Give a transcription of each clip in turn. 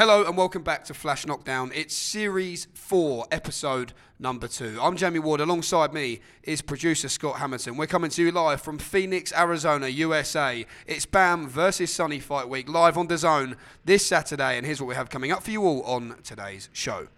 hello and welcome back to Flash Knockdown. It's Series 4, Episode number 2. I'm Jamie Ward. Alongside me is producer Scott Hamilton. We're coming to you live from Phoenix, Arizona, USA. It's BAM versus Sunny Fight Week live on DAZN this Saturday. And here's what we have coming up for you all on today's show.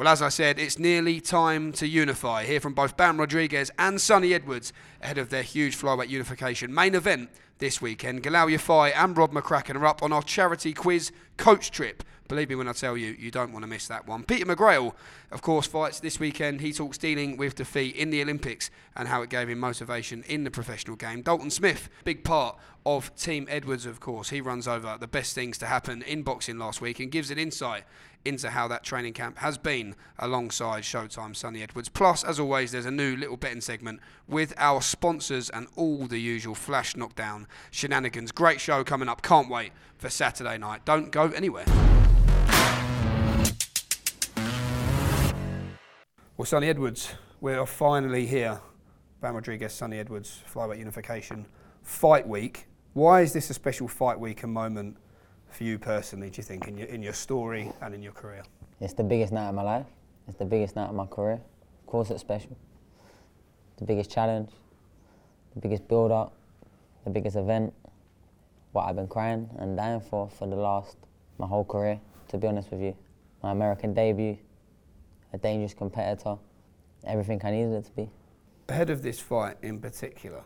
Well, as I said, it's nearly time to unify. Hear from both Bam Rodriguez and Sunny Edwards ahead of their huge flyweight unification main event this weekend. Galal Yafai and Rob McCracken are up on our charity quiz coach trip. Believe me when I tell you, you don't want to miss that one. Peter McGrail, of course, fights this weekend. He talks dealing with defeat in the Olympics and how it gave him motivation in the professional game. Dalton Smith, big part of Team Edwards, of course. He runs over the best things to happen in boxing last week and gives an insight into how that training camp has been alongside Showtime Sunny Edwards. Plus, as always, there's a new little betting segment with our sponsors and all the usual flash knockdown shenanigans. Great show coming up. Can't wait for Saturday night. Don't go anywhere. Well, Sunny Edwards, we're finally here. Bam Rodriguez, Sunny Edwards, flyweight unification fight week. Why is this a special fight week and moment for you personally, do you think, in your, in your story and in your career? It's the biggest night of my life. It's the biggest night of my career. Of course, it's special. The biggest challenge, the biggest build up, the biggest event. What I've been crying and dying for for the last, my whole career, to be honest with you. My American debut, a dangerous competitor, everything I needed it to be. Ahead of this fight in particular,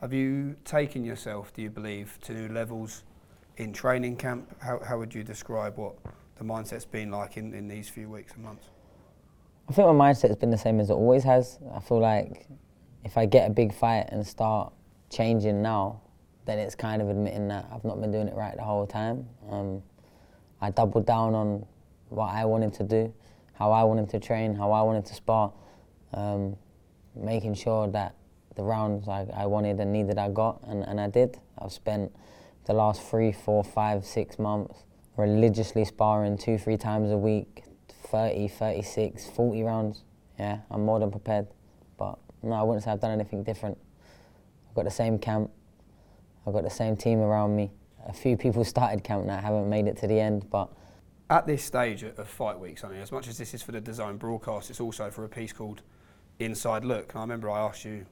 have you taken yourself, do you believe, to new levels in training camp? How, how would you describe what the mindset's been like in, in these few weeks and months? I think my mindset's been the same as it always has. I feel like if I get a big fight and start changing now, then it's kind of admitting that I've not been doing it right the whole time. Um, I doubled down on what I wanted to do, how I wanted to train, how I wanted to spar, um, making sure that the rounds I, I wanted and needed I got, and, and I did. I've spent the last three, four, five, six months, religiously sparring two, three times a week, 30, 36, 40 rounds. Yeah, I'm more than prepared. But no, I wouldn't say I've done anything different. I've got the same camp, I've got the same team around me. A few people started camp now, haven't made it to the end, but. At this stage of fight weeks, I mean, as much as this is for the DAZN broadcast, it's also for a piece called Inside Look. And I remember I asked you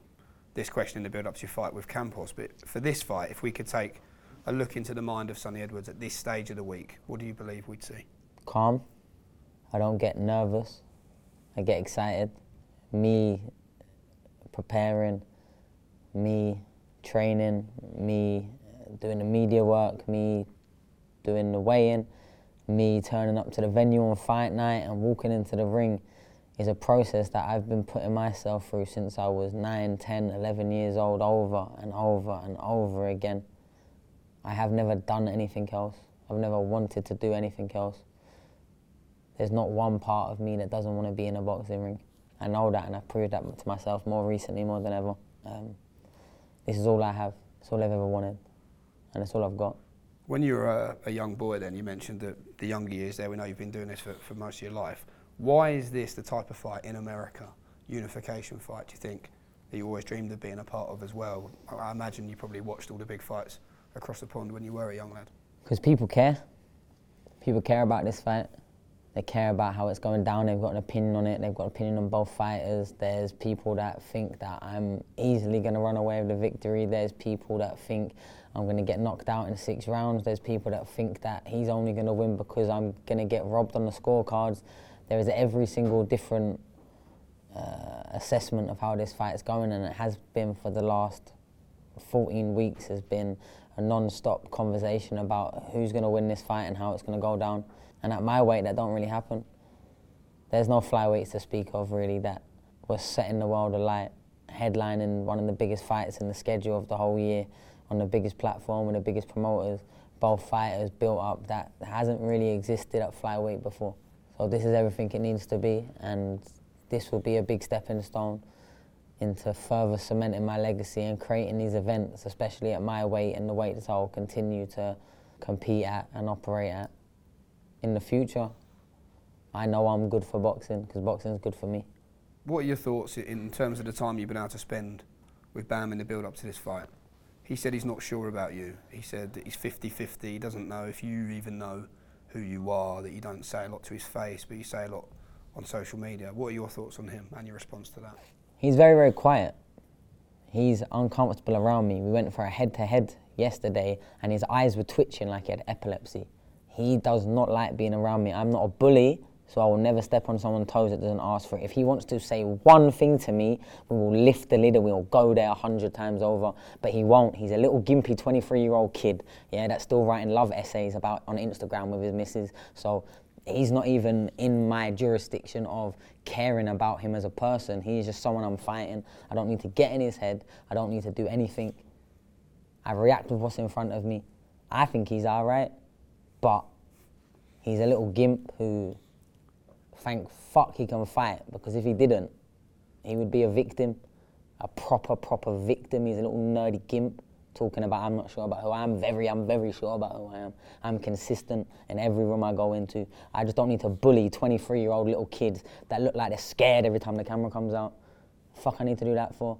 this question in the build up to your fight with Campos, but for this fight, if we could take a look into the mind of Sunny Edwards at this stage of the week, what do you believe we'd see? Calm. I don't get nervous. I get excited. Me preparing, me training, me doing the media work, me doing the weigh-in, me turning up to the venue on fight night and walking into the ring is a process that I've been putting myself through since I was 9, 10, 11 years old over and over and over again. I have never done anything else. I've never wanted to do anything else. There's not one part of me that doesn't want to be in a boxing ring. I know that, and I've proved that to myself more recently, more than ever. Um, this is all I have. It's all I've ever wanted, and it's all I've got. When you were a, a young boy, then you mentioned that the younger years there. We know you've been doing this for, for most of your life. Why is this the type of fight in America, unification fight? Do you think that you always dreamed of being a part of as well? I imagine you probably watched all the big fights across the pond when you were a young lad? Because people care. People care about this fight. They care about how it's going down. They've got an opinion on it. They've got an opinion on both fighters. There's people that think that I'm easily going to run away with the victory. There's people that think I'm going to get knocked out in six rounds. There's people that think that he's only going to win because I'm going to get robbed on the scorecards. There is every single different uh, assessment of how this fight is going, and it has been for the last 14 weeks. Has been a non-stop conversation about who's going to win this fight and how it's going to go down. And at my weight, that don't really happen. There's no flyweights to speak of really that was setting the world alight, headlining one of the biggest fights in the schedule of the whole year on the biggest platform with the biggest promoters. Both fighters built up that hasn't really existed at flyweight before. So this is everything it needs to be, and this will be a big stepping stone into further cementing my legacy and creating these events, especially at my weight and the weights I'll continue to compete at and operate at in the future. I know I'm good for boxing because boxing is good for me. What are your thoughts in terms of the time you've been able to spend with Bam in the build up to this fight? He said he's not sure about you. He said that he's 50 50. He doesn't know if you even know who you are, that you don't say a lot to his face, but you say a lot on social media. What are your thoughts on him and your response to that? He's very, very quiet. He's uncomfortable around me. We went for a head to head yesterday and his eyes were twitching like he had epilepsy. He does not like being around me. I'm not a bully, so I will never step on someone's toes that doesn't ask for it. If he wants to say one thing to me, we will lift the lid and we'll go there a hundred times over. But he won't. He's a little gimpy 23 year old kid, yeah, that's still writing love essays about on Instagram with his missus. So he's not even in my jurisdiction of caring about him as a person. He's just someone I'm fighting. I don't need to get in his head. I don't need to do anything. I react with what's in front of me. I think he's all right, but he's a little gimp who, thank fuck, he can fight because if he didn't, he would be a victim, a proper, proper victim. He's a little nerdy gimp talking about I'm not sure about who I am. Very, I'm very sure about who I am. I'm consistent in every room I go into. I just don't need to bully 23 year old little kids that look like they're scared every time the camera comes out. Fuck, I need to do that for.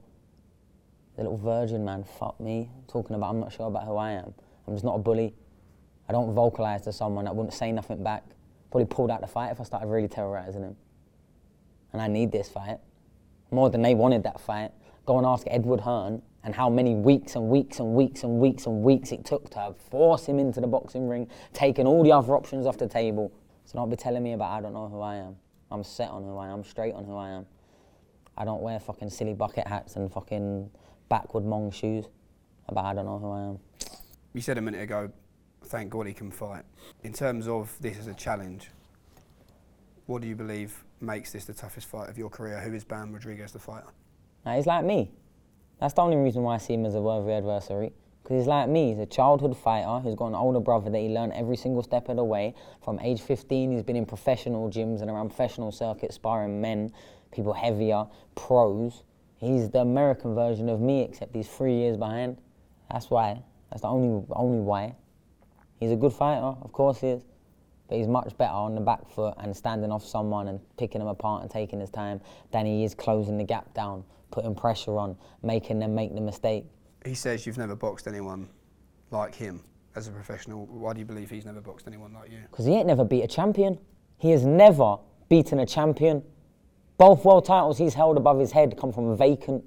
The little virgin man, fuck me, talking about I'm not sure about who I am. I'm just not a bully. I don't vocalise to someone that wouldn't say nothing back. Probably pulled out the fight if I started really terrorising him. And I need this fight. More than they wanted that fight. Go and ask Edward Hearn and how many weeks and weeks and weeks and weeks and weeks it took to force him into the boxing ring, taking all the other options off the table. So don't be telling me about I don't know who I am. I'm set on who I am, straight on who I am. I don't wear fucking silly bucket hats and fucking backward mong shoes. But I don't know who I am. You said a minute ago, thank God he can fight. In terms of this as a challenge, what do you believe makes this the toughest fight of your career? Who is Bam Rodriguez the fighter? Now, he's like me. That's the only reason why I see him as a worthy adversary. Because he's like me, he's a childhood fighter who's got an older brother that he learned every single step of the way. From age 15, he's been in professional gyms and around professional circuits, sparring men, people heavier, pros. He's the American version of me, except he's three years behind. That's why. That's the only, only why. He's a good fighter, of course he is. But he's much better on the back foot and standing off someone and picking them apart and taking his time than he is closing the gap down putting pressure on, making them make the mistake. He says you've never boxed anyone like him as a professional. Why do you believe he's never boxed anyone like you? Because he ain't never beat a champion. He has never beaten a champion. Both world titles he's held above his head come from vacant,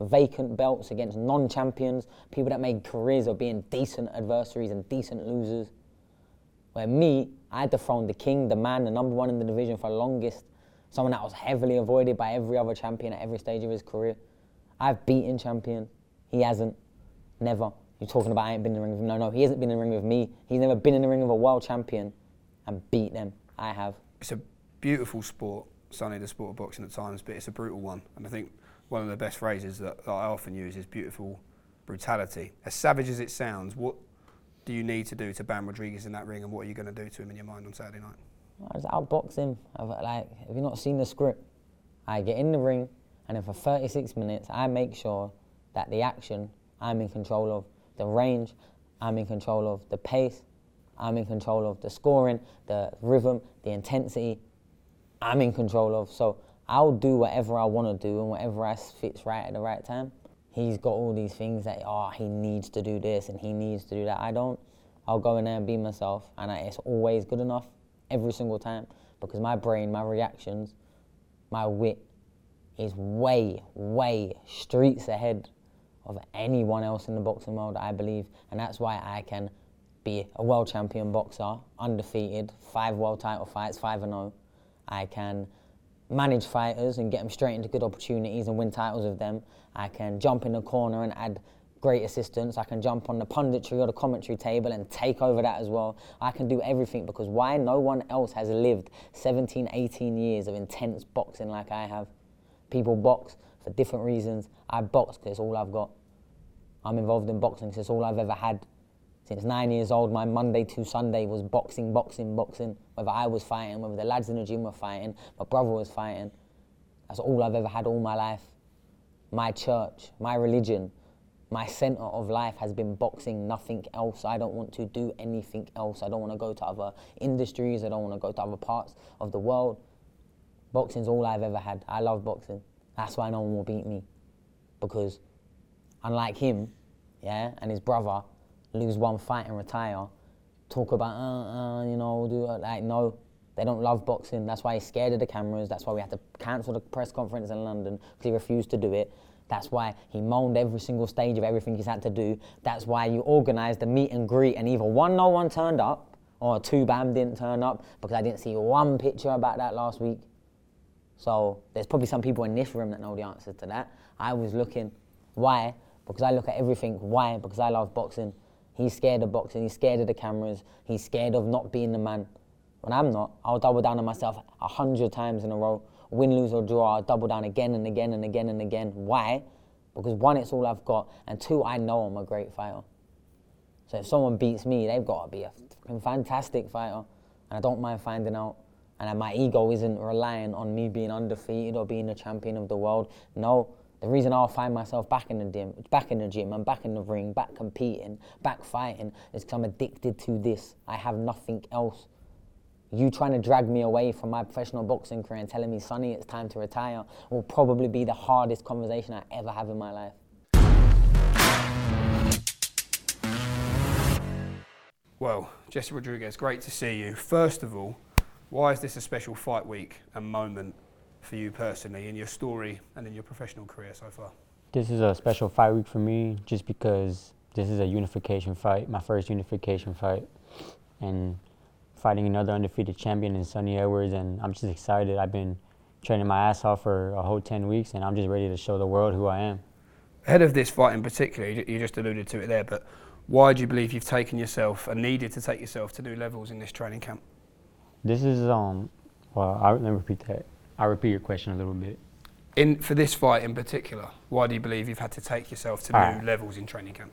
vacant belts against non-champions, people that made careers of being decent adversaries and decent losers. Where me, I had to dethroned the king, the man, the number one in the division for the longest someone that was heavily avoided by every other champion at every stage of his career. I've beaten champion. He hasn't. Never. You're talking about I ain't been in the ring with him. No, no, he hasn't been in the ring with me. He's never been in the ring with a world champion and beat them. I have. It's a beautiful sport, Sunny, the sport of boxing at times, but it's a brutal one. And I think one of the best phrases that, that I often use is beautiful brutality. As savage as it sounds, what do you need to do to Bam Rodriguez in that ring and what are you going to do to him in your mind on Saturday night? I just outbox him. I've, like, have you not seen the script? I get in the ring, and then for 36 minutes, I make sure that the action I'm in control of, the range I'm in control of, the pace I'm in control of, the scoring, the rhythm, the intensity I'm in control of. So I'll do whatever I want to do and whatever I fits right at the right time. He's got all these things that oh he needs to do this and he needs to do that. I don't. I'll go in there and be myself, and I, it's always good enough every single time because my brain, my reactions, my wit is way, way streets ahead of anyone else in the boxing world, I believe. And that's why I can be a world champion boxer, undefeated, five world title fights, 5 and 0. I can manage fighters and get them straight into good opportunities and win titles with them. I can jump in the corner and add great assistance. I can jump on the punditry or the commentary table and take over that as well. I can do everything because why no one else has lived 17, 18 years of intense boxing like I have. People box for different reasons. I box because it's all I've got. I'm involved in boxing because it's all I've ever had. Since nine years old, my Monday to Sunday was boxing, boxing, boxing. Whether I was fighting, whether the lads in the gym were fighting, my brother was fighting. That's all I've ever had all my life. My church, my religion, my center of life has been boxing, nothing else. I don't want to do anything else. I don't want to go to other industries. I don't want to go to other parts of the world. Boxing's all I've ever had. I love boxing. That's why no one will beat me. Because unlike him, yeah, and his brother lose one fight and retire, talk about, uh, uh, you know, do uh, like no, they don't love boxing. That's why he's scared of the cameras. That's why we had to cancel the press conference in London because he refused to do it. That's why he moaned every single stage of everything he's had to do. That's why you organised the meet and greet, and either one, no one turned up, or two, Bam didn't turn up because I didn't see one picture about that last week. So there's probably some people in this room that know the answers to that. I was looking. Why? Because I look at everything. Why? Because I love boxing. He's scared of boxing. He's scared of the cameras. He's scared of not being the man. When I'm not, I'll double down on myself a hundred times in a row. Win, lose, or draw, I'll double down again and again and again and again. Why? Because one, it's all I've got, and two, I know I'm a great fighter. So if someone beats me, they've got to be a fantastic fighter, and I don't mind finding out. And my ego isn't relying on me being undefeated or being the champion of the world. No, the reason I'll find myself back in the gym, back in the gym, I'm back in the ring, back competing, back fighting, is because I'm addicted to this. I have nothing else. You trying to drag me away from my professional boxing career and telling me, Sunny, it's time to retire, will probably be the hardest conversation I ever have in my life. Well, Jesse Rodriguez, great to see you. First of all, why is this a special fight week and moment for you personally in your story and in your professional career so far? This is a special fight week for me just because this is a unification fight, my first unification fight. And fighting another undefeated champion in Sunny Edwards, and I'm just excited. I've been training my ass off for a whole 10 weeks, and I'm just ready to show the world who I am. Ahead of this fight in particular, you just alluded to it there, but why do you believe you've taken yourself and needed to take yourself to new levels in this training camp? This is um, well, I, let me repeat that. I repeat your question a little bit. In for this fight in particular, why do you believe you've had to take yourself to All new right. levels in training camp?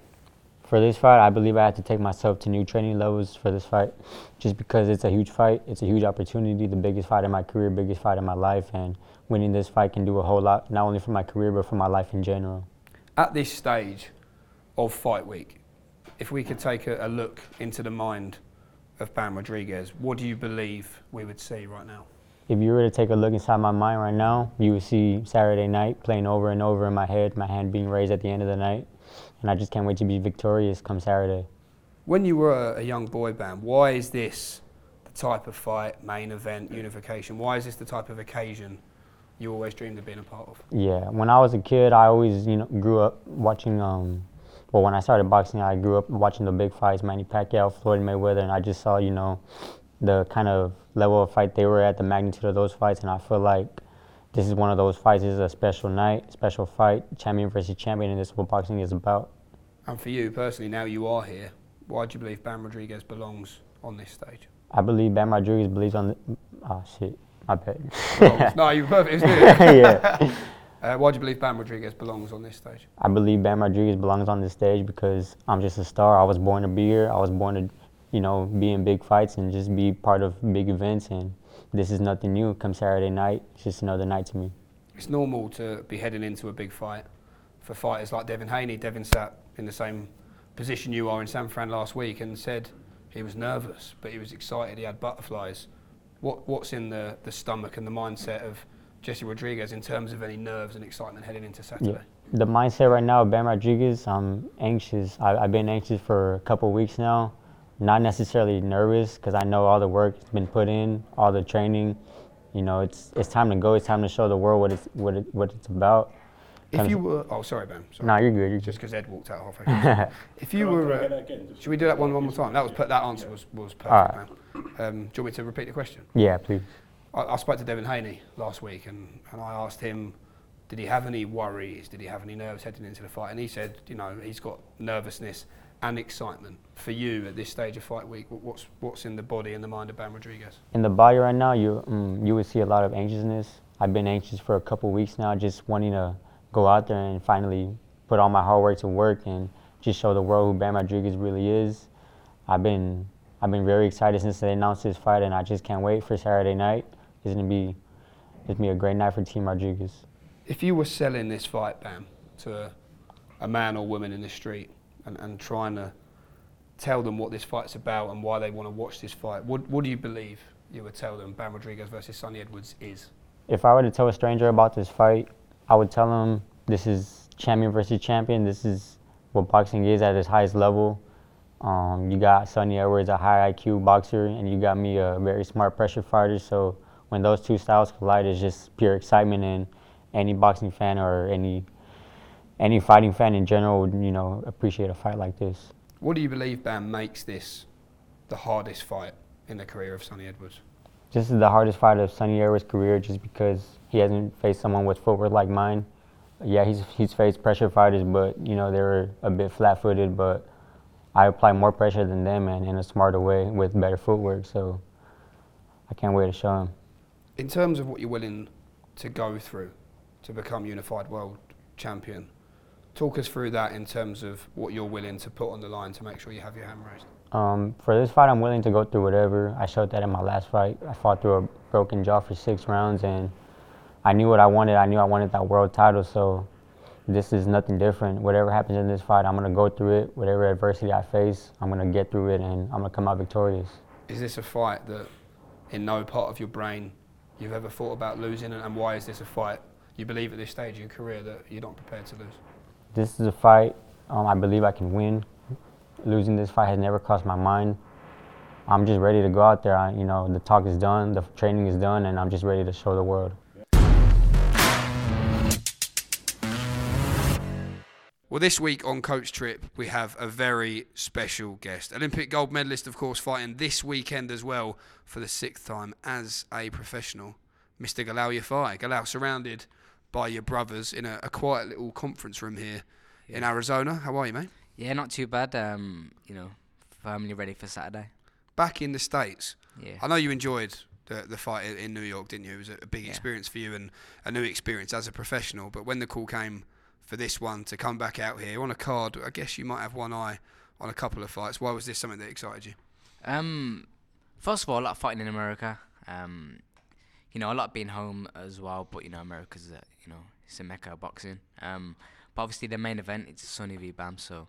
For this fight, I believe I had to take myself to new training levels for this fight, just because it's a huge fight. It's a huge opportunity, the biggest fight in my career, biggest fight in my life, and winning this fight can do a whole lot, not only for my career but for my life in general. At this stage of fight week, if we could take a, a look into the mind of Bam Rodriguez, what do you believe we would see right now? If you were to take a look inside my mind right now, you would see Saturday night playing over and over in my head, my hand being raised at the end of the night, and I just can't wait to be victorious come Saturday. When you were a young boy, Bam, why is this the type of fight, main event, unification? Why is this the type of occasion you always dreamed of being a part of? Yeah, when I was a kid, I always you know grew up watching um, well, when I started boxing, I grew up watching the big fights, Manny Pacquiao, Floyd Mayweather, and I just saw, you know, the kind of level of fight they were at, the magnitude of those fights, and I feel like this is one of those fights. This is a special night, special fight, champion versus champion, and this is what boxing is about. And for you personally, now you are here, why do you believe Bam Rodriguez belongs on this stage? I believe Bam Rodriguez believes on the. Oh, shit. I bet. no, you're perfect. yeah. Uh, why do you believe Bam Rodriguez belongs on this stage? I believe Bam Rodriguez belongs on this stage because I'm just a star. I was born to be here. I was born to, you know, be in big fights and just be part of big events. And this is nothing new. Come Saturday night, it's just another night to me. It's normal to be heading into a big fight. For fighters like Devin Haney, Devin sat in the same position you are in San Fran last week and said he was nervous, but he was excited. He had butterflies. What, what's in the, the stomach and the mindset of Jesse Rodriguez in terms of any nerves and excitement heading into Saturday? Yeah. The mindset right now, Bam Rodriguez, I'm anxious. I, have been anxious for a couple weeks now. Not necessarily nervous because I know all the work has been put in, all the training. You know, it's it's time to go. It's time to show the world what it's what it, what it's about. If you were, oh sorry, Ben. Sorry. No, you're good. You're just because Ed walked out halfway. if you were, uh, should we do that one one more time? That was put that answer was was perfect, right. man. Um, do you want me to repeat the question? Yeah, please. I, I spoke to Devin Haney last week and, and I asked him, did he have any worries? Did he have any nerves heading into the fight? And he said, you know, he's got nervousness and excitement. For you at this stage of fight week, what's what's in the body and the mind of Bam Rodriguez? In the body right now, you um, you would see a lot of anxiousness. I've been anxious for a couple weeks now, just wanting to go out there and finally put all my hard work to work and just show the world who Bam Rodriguez really is. I've been I've been very excited since they announced this fight, and I just can't wait for Saturday night It's going to be it's gonna be a great night for Team Rodriguez. If you were selling this fight, Bam, to a, a man or woman in the street and, and trying to tell them what this fight's about and why they want to watch this fight, what, what do you believe you would tell them Bam Rodriguez versus Sunny Edwards is? If I were to tell a stranger about this fight, I would tell them this is champion versus champion. This is what boxing is at its highest level. Um, you got Sunny Edwards, a high IQ boxer, and you got me, a very smart pressure fighter. So when those two styles collide, it's just pure excitement, and any boxing fan or any any fighting fan in general would, you know, appreciate a fight like this. What do you believe, Bam, makes this the hardest fight in the career of Sunny Edwards? This is the hardest fight of Sunny Edwards' career, just because he hasn't faced someone with footwork like mine. Yeah, he's he's faced pressure fighters, but you know they were a bit flat-footed. But I apply more pressure than them, and in a smarter way with better footwork. So I can't wait to show him. In terms of what you're willing to go through to become unified world champion, talk us through that in terms of what you're willing to put on the line to make sure you have your hand raised. Um, for this fight, I'm willing to go through whatever. I showed that in my last fight. I fought through a broken jaw for six rounds, and I knew what I wanted. I knew I wanted that world title, so this is nothing different. Whatever happens in this fight, I'm gonna go through it. Whatever adversity I face, I'm gonna get through it, and I'm gonna come out victorious. Is this a fight that, in no part of your brain, you've ever thought about losing, and, why is this a fight you believe at this stage in your career that you're not prepared to lose? This is a fight um, I believe I can win. Losing this fight has never crossed my mind. I'm just ready to go out there. I, you know, the talk is done, the training is done, and I'm just ready to show the world. Well, this week on Coach Trip, we have a very special guest. Olympic gold medalist, of course, fighting this weekend as well for the sixth time as a professional. Mr. Galal Yafai. Galal, surrounded by your brothers in a, a quiet little conference room here in Arizona. How are you, mate? Yeah, not too bad. Um, you know, firmly ready for Saturday. Back in the States. Yeah. I know you enjoyed the, the fight in- New York, didn't you? It was a, a big Yeah. experience for you and a new experience as a professional. But when the call came for this one to come back out here on a card, I guess you might have one eye on a couple of fights. Why was this something that excited you? Um, first of all, I like fighting in America. Um, you know, I like being home as well. But you know, America's a, you know it's a mecca of boxing. Um, but obviously the main event it's Sunny v Bam, so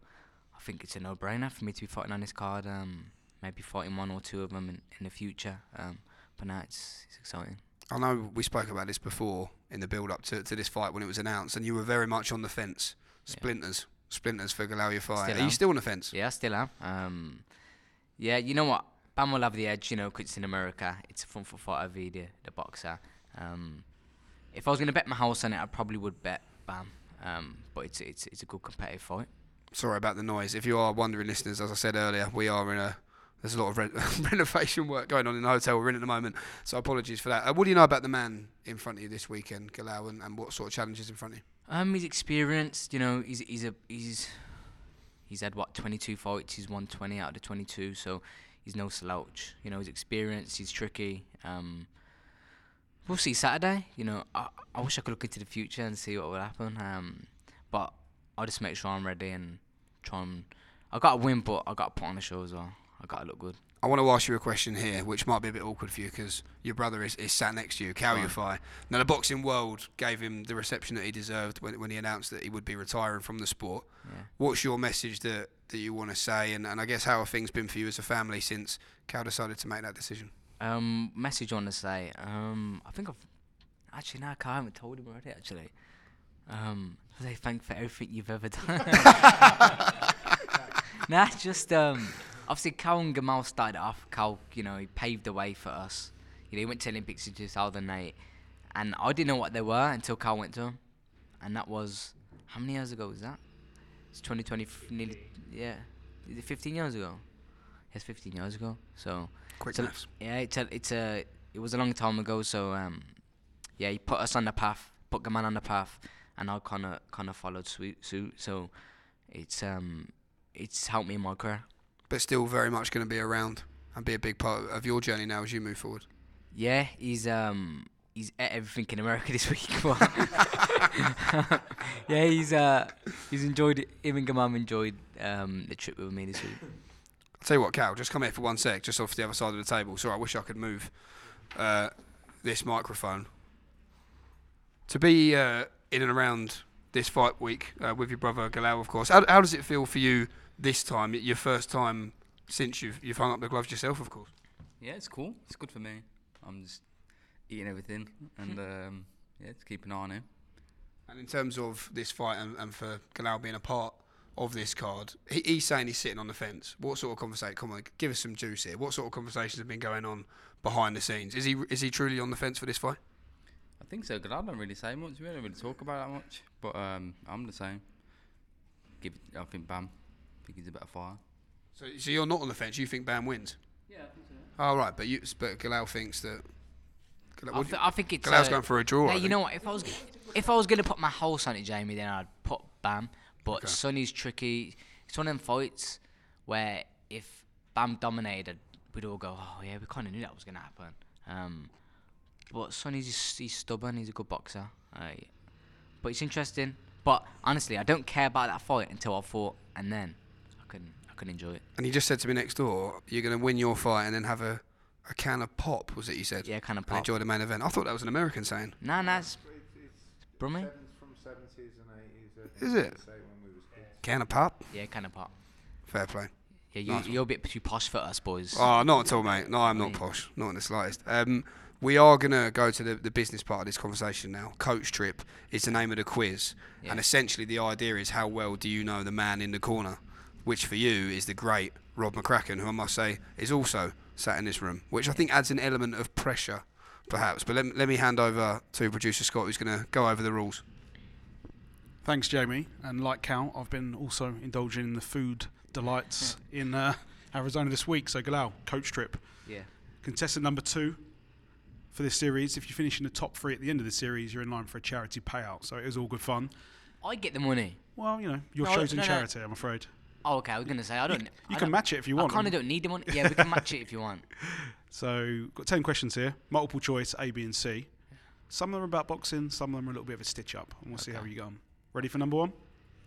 I think it's a no-brainer for me to be fighting on this card. Um, maybe fighting one or two of them in, in the future. Um, but now it's it's exciting. I know we spoke about this before in the build up to, to this fight when it was announced, and you were very much on the fence. Yeah. Splinters, splinters for Galal Yafai. Still Are you still on the fence? Yeah, I still am. Um, yeah, you know what? Bam will have the edge, you know, 'cause it's in America. It's a front foot fighter v the, the boxer. Um, if I was going to bet my house on it, I probably would bet Bam. Um, but it's it's it's a good competitive fight. Sorry about the noise. If you are wondering, listeners, as I said earlier, we are in a there's a lot of re- renovation work going on in the hotel we're in at the moment. So apologies for that. Uh, what do you know about the man in front of you this weekend, Galal, and, and what sort of challenges in front of you? Um, he's experienced. You know, he's he's a he's he's had what 22 fights. He's won 20 out of the 22, so he's no slouch. You know, he's experienced. He's tricky. Um, we'll see Saturday. You know, I, I wish I could look into the future and see what will happen. Um, but I'll just make sure I'm ready and try and. I got to win, but I got to put on the show as well. I got to look good. I want to ask you a question here, which might be a bit awkward for you because your brother is, is sat next to you, Kal. Yafai. Now, the boxing world gave him the reception that he deserved when, when he announced that he would be retiring from the sport. Yeah. What's your message that, that you want to say? And, and I guess how have things been for you as a family since Kal decided to make that decision? Um, message I want to say. Um, I think I've actually now I haven't told him already. Actually, um, I say thank for everything you've ever done. nah, just um, obviously Kal and Gamal started off. Kal, you know, he paved the way for us. You know, he went to Olympics in 2008, and I didn't know what they were until Kal went to them, and that was how many years ago was that? It's 2020, f- nearly yeah, is it 15 years ago. Yes, 15 years ago. So. Quick So-. Yeah, it's a, it's a, it was a long time ago. So um, yeah, he put us on the path, put Gamal on the path, and I kind of kind of followed suit. suit. So it's um, it's helped me in my career. But still very much going to be around and be a big part of your journey now as you move forward. Yeah, he's um, he's at everything in America this week. yeah, he's uh, he's enjoyed it. Him and Gamal enjoyed um the trip with me this week. I'll tell you what, Kal, just come here for one sec, just off the other side of the table. Sorry, I wish I could move uh, this microphone. To be uh, in and around this fight week uh, with your brother Galal, of course, how, how does it feel for you this time, your first time since you've, you've hung up the gloves yourself, of course? Yeah, it's cool. It's good for me. I'm just eating everything and um, yeah, just keep an eye on him. And in terms of this fight and, and for Galal being a part of this card. He, he's saying he's sitting on the fence. What sort of conversation? Come on, give us some juice here. What sort of conversations have been going on behind the scenes? Is he is he truly on the fence for this fight? I think so, I don't really say much. We don't really talk about that much. But um, I'm the same. Give, it- I think Bam. I think he's a better fighter. So, so you're not on the fence. You think Bam wins? Yeah, I think so. Oh right, but you but Galal thinks that. Galal, I, th- do I think you- it's. Galal's uh, going for a draw. I Hey, you think. know what? If I was if I was gonna put my horse on it, Jamie, then I'd put Bam. But Okay. Sunny's tricky. It's one of them fights where if Bam dominated, we'd all go, "Oh yeah, we kind of knew that was gonna happen." Um, but Sunny's just, he's stubborn. He's a good boxer. Uh, but it's interesting. But honestly, I don't care about that fight until I fought, and then I can I can enjoy it. And he just said to me next door, "You're going to win your fight and then have a, a can of pop." Was it you said? Yeah, kind of And pop. enjoy the main event. I thought that was an American saying. Nah, nah, it's Brummy. From 70s and 80s. Is it? Can of pop. Yeah, kind of pop. Fair play. Yeah, you, Nice. you're a bit too posh for us boys. Oh, not at all, mate. No, I'm not posh. Not in the slightest. Um, we are going to go to the, the business part of this conversation now. Coach Trip is the name of the quiz. Yeah. And essentially, the idea is how well do you know the man in the corner? Which for you is the great Rob McCracken, who I must say is also sat in this room, which I think adds an element of pressure, perhaps. But let, let me hand over to producer Scott, who's going to go over the rules. Thanks, Jamie. And like Cal, I've been also indulging in the food delights in uh, Arizona this week. So, Galal, coach trip. Yeah. Contestant number two for this series. If you finish in the top three at the end of the series, you're in line for a charity payout. So, it was all good fun. I get the money. Well, you know, your No, chosen no, no. charity, I'm afraid. Oh, okay. I was gonna say I don't. You I can don't- match it if you want. I kind of don't need the money. Yeah, we can match it if you want. So, got 10 questions here, multiple choice A, B, and C. Some of them are about boxing, some of them are a little bit of a stitch up. And we'll see how Okay. you go on. Ready for number one?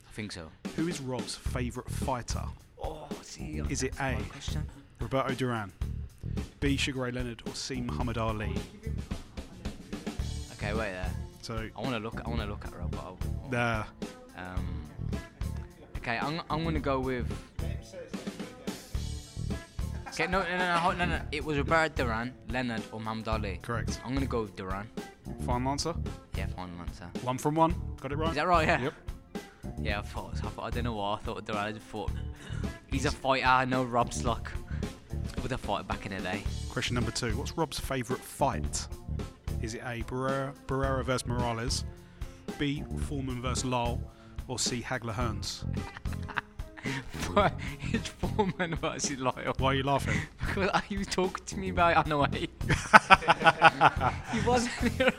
I think so. Who is Rob's favourite fighter? Oh, see. Is it A, Roberto Duran, B, Sugar Ray Leonard, or C, Muhammad Ali? Okay, wait there. So, I want to look. I want to look at Rob. but Um. Okay, I'm. I'm gonna go with. Okay, no, no, no, no, no, no. It was Roberto Duran, Leonard, or Muhammad Ali. Correct. I'm gonna go with Duran. Final answer? Yeah, final answer. One from one. Got it right? Is that right? Yeah. Yep. Yeah, I thought. I, thought, I don't know what I thought. Duran. I just thought he's a fighter. I know Rob's like with a fight back in the day. Question number two. What's Rob's favourite fight? Is it A, Barrera, Barrera versus Morales, B, Foreman versus Lyle, or C, Hagler Hearns? it's Foreman versus Lyle. Why are you laughing? Because he was talking to me about it on the way. he wasn't here.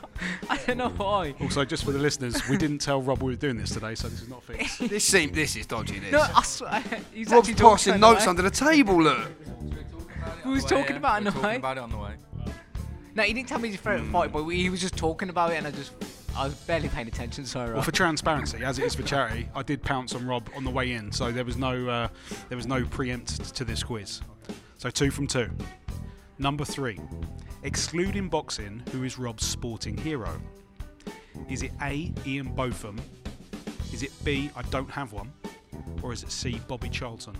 I don't know why. Also, just for the listeners, we didn't tell Rob we were doing this today, so this is not fixed. This seem this is dodgy. This. No, I swear. He's Rob's actually passing on notes under the table. Look. We was talking about it on the talking way. about it on the way. No, he didn't tell me his favourite fight, but he was just talking about it, and I just, I was barely paying attention. Sorry, Well, for transparency, as it is for charity, I did pounce on Rob on the way in, so there was no uh, there was no preempt to this quiz. So two from two. Number three, excluding boxing, who is Rob's sporting hero? Is it A. Ian Botham? Is it B. I don't have one? Or is it C. Bobby Charlton?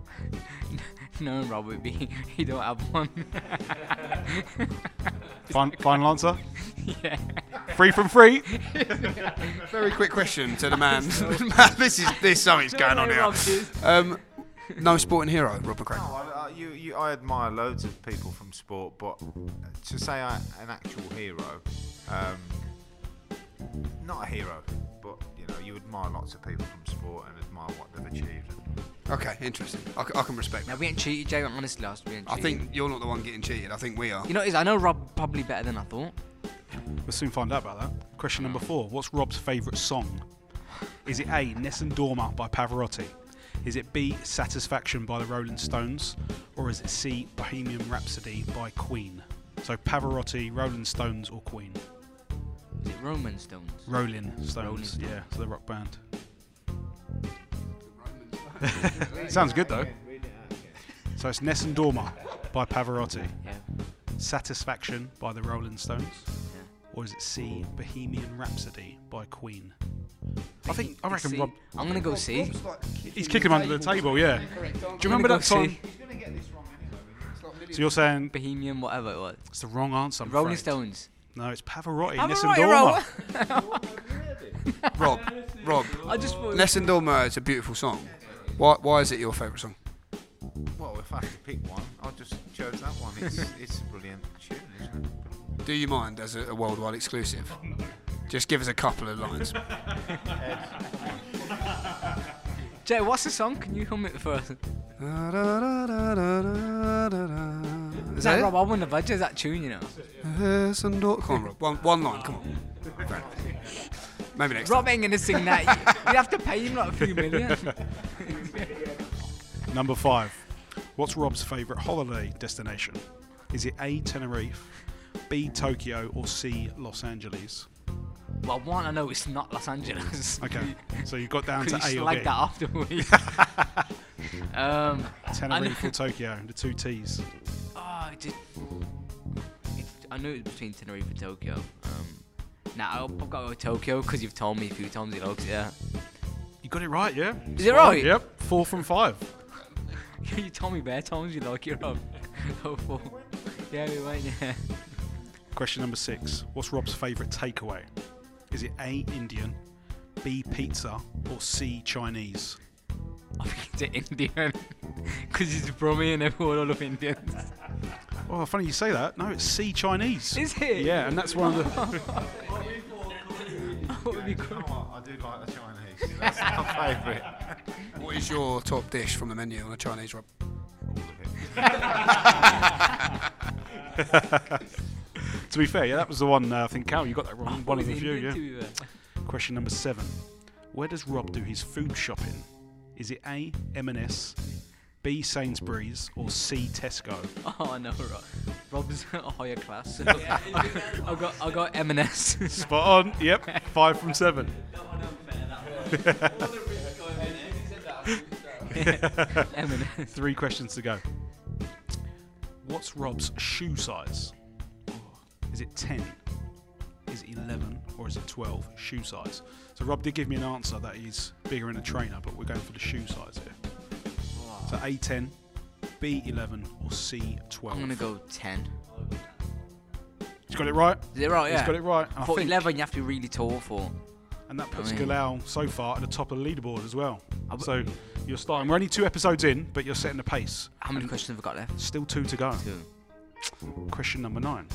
no, Rob would be. He don't have one. Fin- final answer. yeah. Three from free. Very quick question to the man. man this is this something's going on here. Um, no sporting hero, Rob McCracken. No, I, I, you, you, I admire loads of people from sport, but to say I, an actual hero, um, not a hero, but you know, you admire lots of people from sport and admire what they've achieved. Okay, interesting. I, c- I can respect No, that. we ain't cheated, Jay. Honestly, last we ain't I cheated. think you're not the one getting cheated. I think we are. You know, what it is, I know Rob probably better than I thought. We'll soon find out about that. Question number four. What's Rob's favourite song? Is it A. Nessun Dorma by Pavarotti? Is it B. Satisfaction by the Rolling Stones? Or is it C. Bohemian Rhapsody by Queen? So Pavarotti, Rolling Stones, or Queen? Is it Roman Stones? Rolling Stones. Rolling Stones. Yeah, so the rock band. Sounds good though. So it's Nessun Dorma by Pavarotti. Yeah. Satisfaction by the Rolling Stones. Yeah. Or is it C. Bohemian Rhapsody by Queen? I think I reckon Rob. I'm gonna go C. He's kicking him under the table. Yeah. Do you remember that song? So you're saying Bohemian, whatever it was. it's the wrong answer. I'm Rolling afraid. Stones. No, it's Pavarotti. I'm Nessun alright, Dorma. Rob, Rob, I just thought- Nessun Dorma is a beautiful song. Why, why is it your favourite song? Well, if I had to pick one, I just chose that one. It's it's a brilliant tune, isn't it? Do you mind as a, a worldwide exclusive? Just give us a couple of lines. Jay, what's the song? Can you hum it first? Is Is that that Rob? I wouldn't have budged that tune, you know. Nessun Dorma. Come on, Rob. One, one line. Come on. Maybe next Rob ain't gonna sing that. You'd have to pay him like a few million. Number five. What's Rob's favourite holiday destination? Is it A. Tenerife, B. Tokyo, or C. Los Angeles? well, one, I know it's not Los Angeles. Okay, so you got down to A or B. that afterwards? um, Tenerife or Tokyo, the two T's. oh, it did, it, I knew it was between Tenerife and Tokyo. Um, now I've got to go Tokyo because you've told me a few times it. Yeah. You got it right, yeah? Is it right? Yep, four from five. you told me bare times you like it, Rob. oh, four. Yeah, we went. Yeah. Question number six. What's Rob's favourite takeaway? Is it A. Indian, B. Pizza, or C. Chinese? I think it's Indian because he's from here and everyone all of Indians. Oh, funny you say that. No, it's C. Chinese. Is it? Yeah, and that's one of the. What would be cool? I do like the Chinese. That's my favourite. What is your top dish from the menu on a Chinese, Rob? To be fair, yeah, that was the one. Uh, I think Kal, you got that wrong. one of the few, yeah. to be fair. Question number seven. Where does Rob do his food shopping? Is it A. M&S, B. Sainsbury's, or C. Tesco? Oh no, Rob. Rob's a higher class. So I got I got M&S. Spot on. Yep, five from seven. M&S. Three questions to go. What's Rob's shoe size? Is it 10? Is it 11? Or is it 12? Shoe size. So Rob did give me an answer that he's bigger in a trainer, but we're going for the shoe size here. So A10, B11, or C12. I'm gonna go ten. He's got it right. Is it right? Yeah. He's got it right. I thought think- eleven you have to be really tall for. And that puts I mean- Galal so far at the top of the leaderboard as well. W- So you're starting. We're only two episodes in, but you're setting the pace. How many questions have we got left? Still two to go. Two. Question number nine.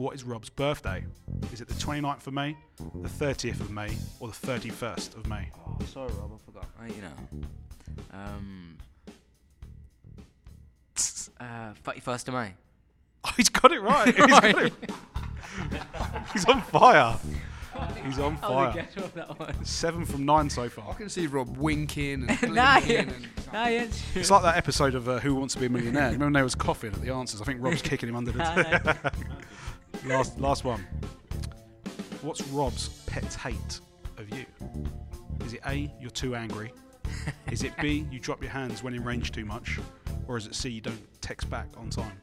What is Rob's birthday? Is it the 29th of May, the 30th of May, or the 31st of May? Oh, sorry, Rob, I forgot. Right, you know. Um. Uh, 31st of May. Oh, he's got it right. He's, got it. he's on fire. He's on How fire. did I get that one? Seven from nine so far. I can see Rob winking and nah, blinking yeah. and Nah, yeah. It's like that episode of uh, Who Wants to Be a Millionaire. Remember when they was coughing at the answers? I think Rob's kicking him under the Nah, nah. Last last one. What's Rob's pet hate of you? Is it A, you're too angry? Is it B, you drop your hands when in range too much? Or is it C, you don't text back on time?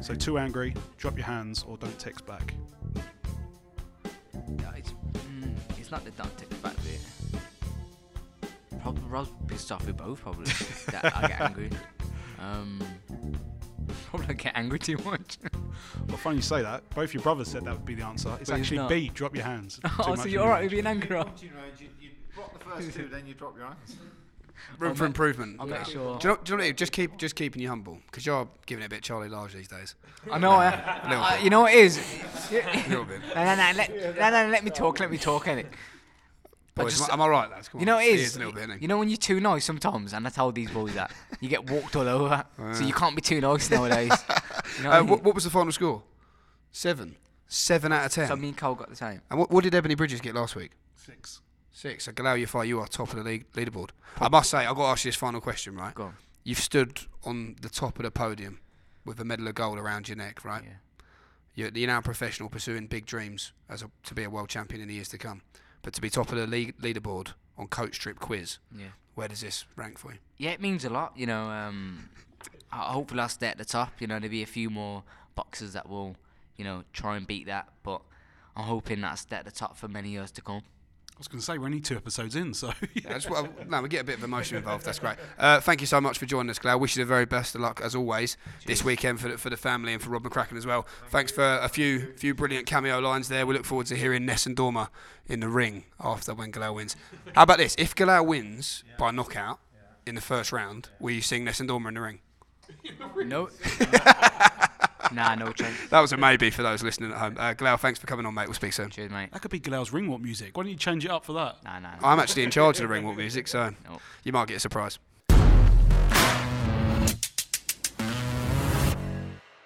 So too angry, drop your hands, or don't text back. Yeah, it's, mm, it's not the don't take back bit. Probably Rob's pissed off with both, probably. that I get angry. Um, probably I get angry too much. Well, funny you say that. Both your brothers said that would be the answer. It's But actually. B, drop your hands. Oh, so you're your alright with range. being angry, Rob? You you, you drop the first two, then you drop your hands. room I'll for make- improvement. I'll make sure. Do you know, do you know what? Just keep just keeping you humble because you're giving it a bit Charlie Large these days. I know. I, I, you know what it is? A little bit. No, no, no, let, no, no, let me talk. Let me talk. Innit? I Boys, just- am I right, lads? Come You know on. what it He a little bit, isn't he? You know when you're too nice sometimes, and I told these boys that you get walked all over, so you can't be too nice nowadays. You know what Uh, what, what was the final score? Seven. Seven out of ten. So me and Cole got the same. and what, what did Ebony Bridges get last week? Six. Six. So Galal Yafai, you are top of the league, leaderboard. I must say, I've got to ask you this final question, right? Go on. You've stood on the top of the podium with a medal of gold around your neck, right? Yeah. You're, you're now a professional pursuing big dreams as a, to be a world champion in the years to come. But to be top of the league, leaderboard on Coach Trip Quiz, Yeah. where does this rank for you? Yeah, it means a lot. You know, um, I- hopefully I'll stay at the top. You know, there'll be a few more boxers that will, you know, try and beat that. But I'm hoping that I stay at the top for many years to come. Was going to say we're only two episodes in, so Yeah, that's what, no, we get a bit of emotion involved. That's great. Uh, thank you so much for joining us, Galal. Wish you the very best of luck as always this weekend for the, for the family and for Rob McCracken as well. Thanks for a few few brilliant cameo lines there. We look forward to hearing Nessun Dorma in the ring after when Galal wins. How about this? If Galal wins by knockout in the first round, will you sing Nessun Dorma in the ring? No. nah, no chance. That was a maybe for those listening at home. Uh, Galal, thanks for coming on, mate. We'll speak soon. Cheers, mate. that could be Galal's ringwalk music. Why don't you change it up for that? Nah, nah. I'm actually in charge of the ringwalk music, so No. you might get a surprise.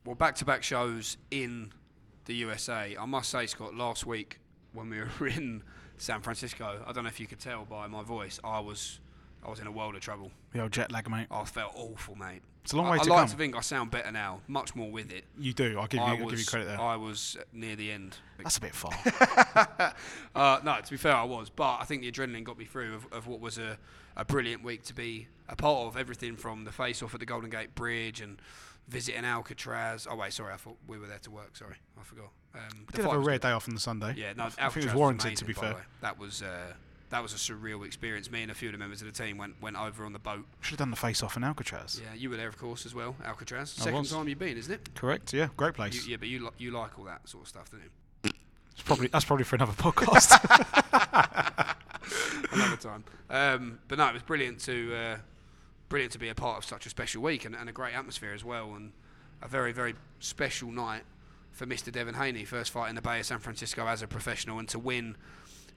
Well, back-to-back shows in the USA. I must say, Scott, last week when we were in San Francisco, I don't know if you could tell by my voice, I was I was in a world of trouble. The old jet lag, mate. I felt awful, mate. It's a long I, way I to come. I like to think I sound better now, much more with it. You do. I'll give you, I I'll give you credit there. I was near the end. That's a bit far. Uh, no, to be fair, I was, but I think the adrenaline got me through of, of what was a, a brilliant week to be a part of. Everything from the face off at the Golden Gate Bridge and visiting Alcatraz. Oh wait, sorry, I thought we were there to work. Sorry, I forgot. Um, we did have a was rare day off on the Sunday. Yeah, no, I think it was warranted, amazing, to be fair. That was uh, that was a surreal experience. Me and a few of the members of the team went went over on the boat. Should have done the face off in Alcatraz. Yeah, you were there, of course, as well. Alcatraz. I Second was. time you've been, isn't it? Correct. Yeah, great You, place. yeah, but you li- you like all that sort of stuff, don't you? It's probably that's probably for another podcast. another time. Um, but no, it was brilliant to uh, brilliant to be a part of such a special week and, and a great atmosphere as well, and a very very special night for Mr. Devin Haney, first fight in the Bay of San Francisco as a professional, and to win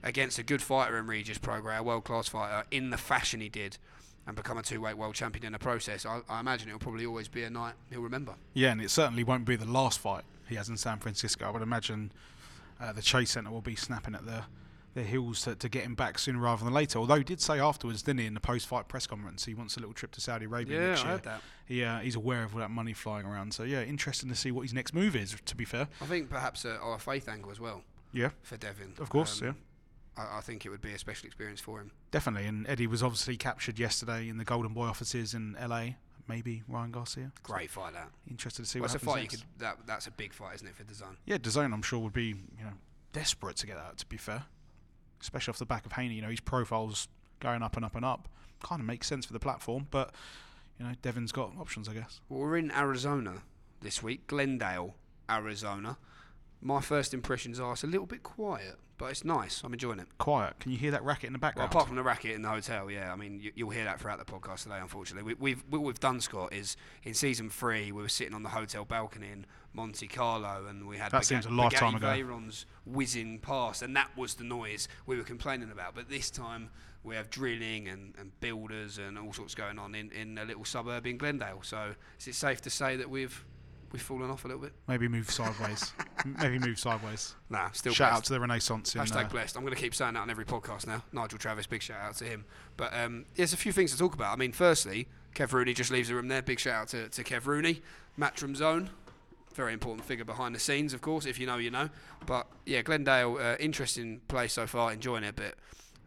against a good fighter in Regis Prograis, a world class fighter, in the fashion he did. And become a two-weight world champion in the process. I, I imagine it'll probably always be a night he'll remember. yeah, and it certainly won't be the last fight he has in San Francisco. I would imagine uh, the Chase Center will be snapping at the their heels to, to get him back sooner rather than later. Although he did say afterwards, didn't he, in the post-fight press conference, he wants a little trip to Saudi Arabia yeah, next year. that. He, uh, he's aware of all that money flying around. So yeah, interesting to see what his next move is. To be fair, I think perhaps a, a faith angle as well yeah, for Devin. of course, Um, yeah. I, I think it would be a special experience for him. Definitely, and Eddie was obviously captured yesterday in the Golden Boy offices in LA. Maybe Ryan Garcia. Great fight that. Interested to see Well, what happens fight you next. could. That, that's a big fight, isn't it, for DAZN? Yeah, DAZN I'm sure would be you know desperate to get that. To be fair, especially off the back of Haney, you know his profile's going up and up and up. Kind of makes sense for the platform, but you know Devin's got options, I guess. Well, we're in Arizona this week, Glendale, Arizona. My first impressions are it's a little bit quiet, but it's nice. I'm enjoying it. Quiet. Can you hear that racket in the Well, background? apart from the racket in the hotel, yeah. I mean, you, you'll hear that throughout the podcast today. Unfortunately, we, we've what we've done, Scott, is in season three we were sitting on the hotel balcony in Monte Carlo, and we had That seems a lifetime ago. Veyrons whizzing past, and that was the noise we were complaining about. But this time we have drilling and, and builders and all sorts going on in, in a little suburb in Glendale. So is it safe to say that we've we've fallen off a little bit? Maybe move sideways. Maybe move sideways. Nah, still Shout blessed. out to the Renaissance in Hashtag uh, blessed. I'm going to keep saying that on every podcast now. Nigel Travis, big shout out to him. But um, there's a few things to talk about. I mean, firstly, Kev Rooney just leaves the room there. Big shout out to, to Kev Rooney. Matchroom DAZN, very important figure behind the scenes, of course. If you know, you know. But yeah, Glendale, uh, interesting place so far. Enjoying it, but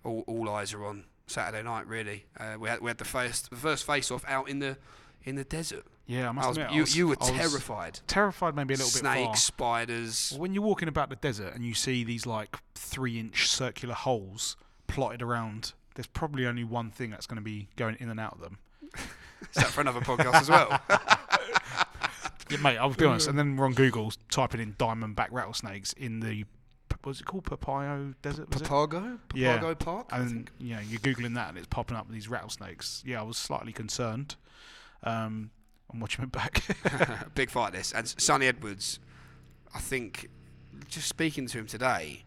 all, all eyes are on Saturday night. Really, uh, we had we had the first the first face off out in the in the desert. Yeah, I must I was- admit, you was- you were terrified. Terrified, maybe a little bit far. Snakes, spiders. When you're walking about the desert and you see these like three inch circular holes plotted around, there's probably only one thing that's going to be going in and out of them. Is that for another podcast as well? Yeah, mate, I'll be honest. And then we're on Google typing in diamondback rattlesnakes in the, was it called? Papayo Desert? Was it? Papago? Yeah. Papago Park? I And think. you know, you're googling that and it's popping up with these rattlesnakes. Yeah, I was slightly concerned. Um, I'm watching it back. Big fight this. And Sunny Edwards, I think, just speaking to him today,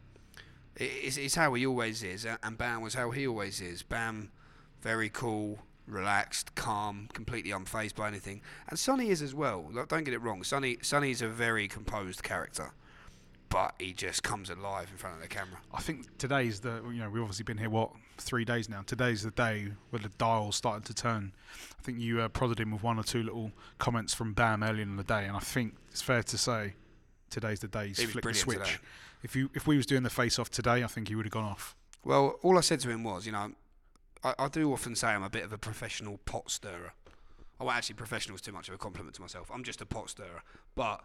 it's, it's how he always is. And Bam was how he always is. Bam, very cool, relaxed, calm, completely unfazed by anything. And Sunny is as well. Like, don't get it wrong. Sunny, Sunny's a very composed character. But he just comes alive in front of the camera. I think today's the you know we've obviously been here what three days now. Today's the day where the dial's starting to turn. I think you uh, prodded him with one or two little comments from Bam earlier in the day, and I think it's fair to say today's the day he's He flicked the switch. today. If you if we was doing the face off today, I think he would have gone off. Well, all I said to him was, you know, I, I do often say I'm a bit of a professional pot stirrer. Oh, well, actually, professional is too much of a compliment to myself. I'm just a pot stirrer. But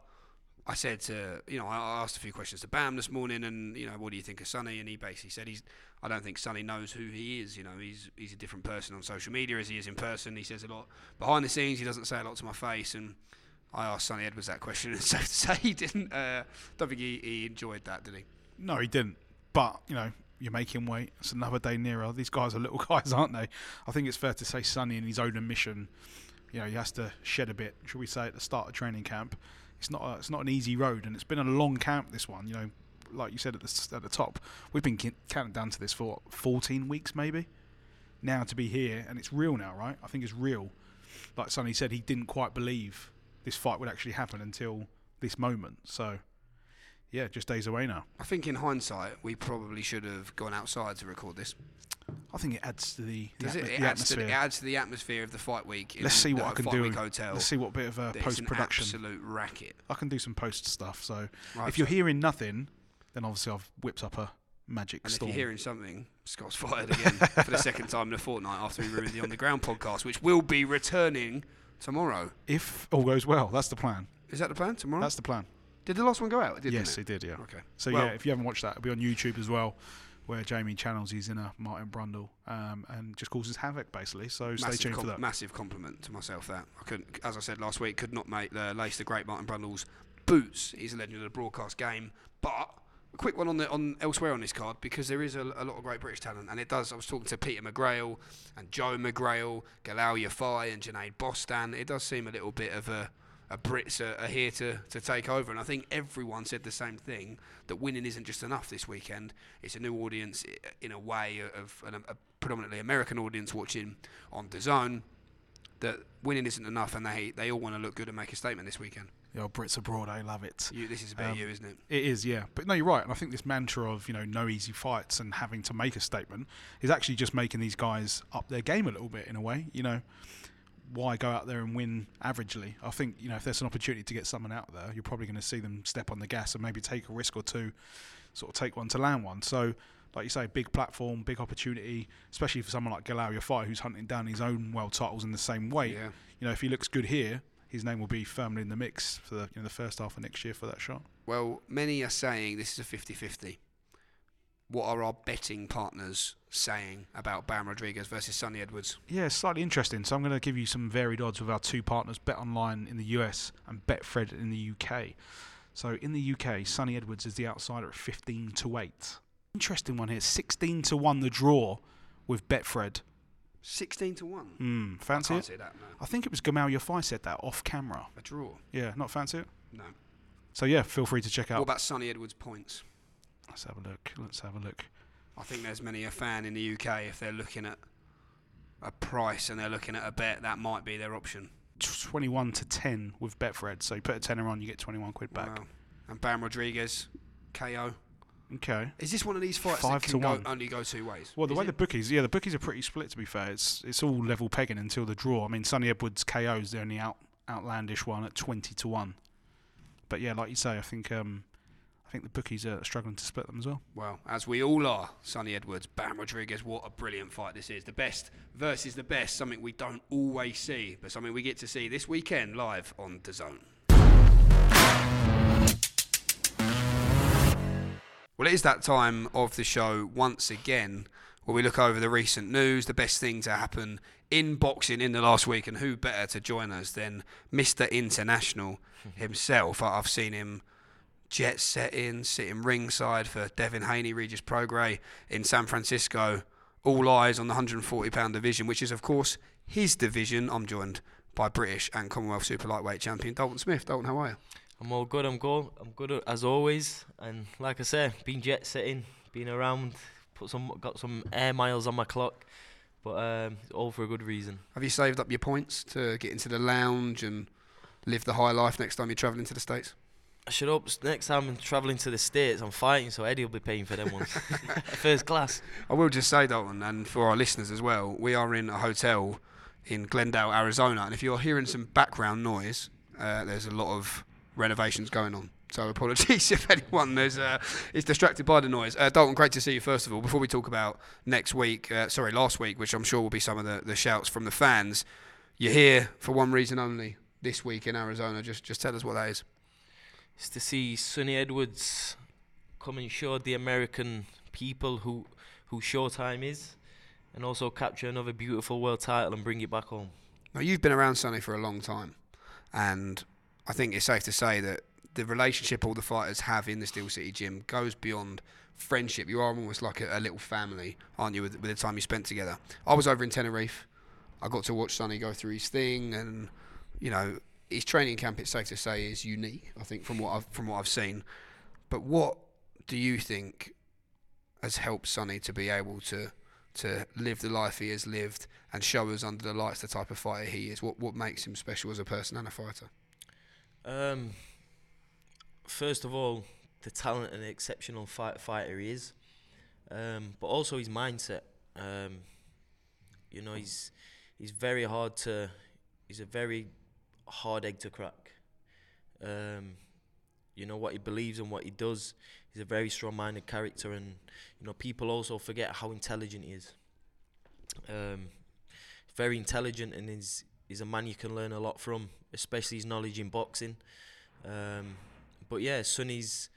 I said to you know I asked a few questions to Bam this morning, and you know what do you think of Sunny? And he basically said he's I don't think Sunny knows who he is. You know he's he's a different person on social media as he is in person. He says a lot behind the scenes. He doesn't say a lot to my face, and I asked Sunny Edwards that question, and safe to say he didn't. Uh, don't think he, he enjoyed that, did he? No, he didn't. But you know, you're making weight. It's another day nearer. These guys are little guys, aren't they? I think it's fair to say Sunny in his own admission, you know, he has to shed a bit, should we say, at the start of training camp. It's not a, it's not an easy road, and it's been a long camp. This one, you know, like you said at the at the top, we've been counting down to this for 14 weeks maybe. Now to be here, and it's real now, right? I think it's real. Like Sunny said, he didn't quite believe this fight would actually happen until this moment. So, yeah, just days away now. I think in hindsight we probably should have gone outside to record this. I think it adds to the, the, Does it? atmo- It the adds, to the, atmosphere. it adds to the atmosphere of the fight week. In Let's see what the I can do. Hotel. Let's see what bit of uh, it's post an production. absolute racket. I can do some post stuff. So Right, if you're so- hearing nothing, then obviously I've whipped up a magic And storm. if you're hearing something, Scott's fired again for the second time in a fortnight after we ruined the On the Ground podcast, which will be returning tomorrow. if all goes well, that's the plan. Is that the plan tomorrow? That's the plan. did the last one go out? It did, yes, didn't it did. Yeah. Okay. So Well- yeah, if you haven't watched that, it'll be on YouTube as well, where Jamie channels his inner Martin Brundle um, and just causes havoc basically. So stay massive, tuned for that. massive compliment to myself. That I couldn't, as I said last week, could not make uh, lace the great Martin Brundle's boots. He's a legend of the broadcast game. But a quick one on the on elsewhere on this card because there is a, a lot of great British talent, and it does. I was talking to Peter McGrail and Joe McGrail, Galal Yafai, and Junaid Bostan. It does seem a little bit of a a Brits are, are here to, to take over, and I think everyone said the same thing that winning isn't just enough this weekend. It's a new audience in a way of an, a predominantly American audience watching on the DAZN. That winning isn't enough, and they they all want to look good and make a statement this weekend. The old Brits abroad, I love it. You, this is about Um, you, isn't it? It is, yeah. But no, you're right. And I think this mantra of, you know, no easy fights and having to make a statement is actually just making these guys up their game a little bit in a way. You know, why go out there and win averagely? I think, you know, if there's an opportunity to get someone out there, you're probably going to see them step on the gas and maybe take a risk or two, sort of take one to land one. So, like you say, big platform, big opportunity, especially for someone like Galal Yafai who's hunting down his own world titles in the same weight. Yeah. You know, if he looks good here, his name will be firmly in the mix for the, you know, the first half of next year for that shot. Well, many are saying this is a 50 50. What are our betting partners saying about Bam Rodriguez versus Sunny Edwards? Yeah, it's slightly interesting. So I'm going to give you some varied odds with our two partners, Bet Online in the US and Betfred in the UK. So in the UK, Sunny Edwards is the outsider at 15 to 8. Interesting one here, 16 to 1 the draw with Betfred. 16 to 1. Hmm, I fancy can't it? that, no. I think it was Gamal Yafai said that off camera. A draw? Yeah, not fancy it? No. So yeah, feel free to check out. What about Sunny Edwards' points? Let's have a look. Let's have a look. I think there's many a fan in the UK, if they're looking at a price and they're looking at a bet, that might be their option. 21 to 10 with Betfred. So you put a tenner on, you get 21 quid back. Wow. And Bam Rodriguez, KO. Okay. Is this one of these fights Five that to can go, one. only go two ways? Well, the Is way it? the bookies, yeah, the bookies are pretty split. To be fair, it's it's all level pegging until the draw. I mean, Sunny Edwards KO is the only out outlandish one at twenty to one. But yeah, like you say, I think um, I think the bookies are struggling to split them as well. Well, as we all are, Sunny Edwards, Bam Rodriguez, what a brilliant fight this is. The best versus the best, something we don't always see, but something we get to see this weekend live on The DAZN. Well, it is that time of the show once again where we look over the recent news, the best thing to happen in boxing in the last week, and who better to join us than Mr. International himself? I've seen him jet setting, sitting ringside for Devin Haney, Regis Prograis in San Francisco. All eyes on the 140 pound division, which is, of course, his division. I'm joined by British and Commonwealth Super Lightweight champion Dalton Smith. Dalton, how are you? I'm all good. I'm good. I'm good as always. And like I say, been jet setting, been around, put some, got some air miles on my clock, but um, all for a good reason. Have you saved up your points to get into the lounge and live the high life next time you're travelling to the States? I should hope next time I'm travelling to the states, I'm fighting, so Eddie will be paying for them ones, first class. I will just say, Dalton, and for our listeners as well, we are in a hotel in Glendale, Arizona, and if you're hearing some background noise, uh, there's a lot of renovations going on. So apologies if anyone is uh, is distracted by the noise. Uh, Dalton, great to see you first of all. Before we talk about next week, uh, sorry, last week, which I'm sure will be some of the, the shouts from the fans, you're here for one reason only this week in Arizona. Just just tell us what that is. Is to see Sunny Edwards come and show the American people who who Showtime is, and also capture another beautiful world title and bring it back home. Now you've been around Sunny for a long time, and I think it's safe to say that the relationship all the fighters have in the Steel City gym goes beyond friendship. You are almost like a, a little family, aren't you, with, with the time you spent together? I was over in Tenerife. I got to watch Sunny go through his thing, and you know his training camp. It's safe to say is unique. I think from what I've from what I've seen. But what do you think has helped Sunny to be able to to live the life he has lived and show us under the lights the type of fighter he is? What what makes him special as a person and a fighter? Um, first of all, the talent and the exceptional fight, fighter he is, um, but also his mindset. Um, you know, he's he's very hard to. He's a very hard egg to crack. Um, you know what he believes and what he does. He's a very strong-minded character, and you know people also forget how intelligent he is. Um, very intelligent, and he's he's a man you can learn a lot from, especially his knowledge in boxing. Um, but yeah, Sunny's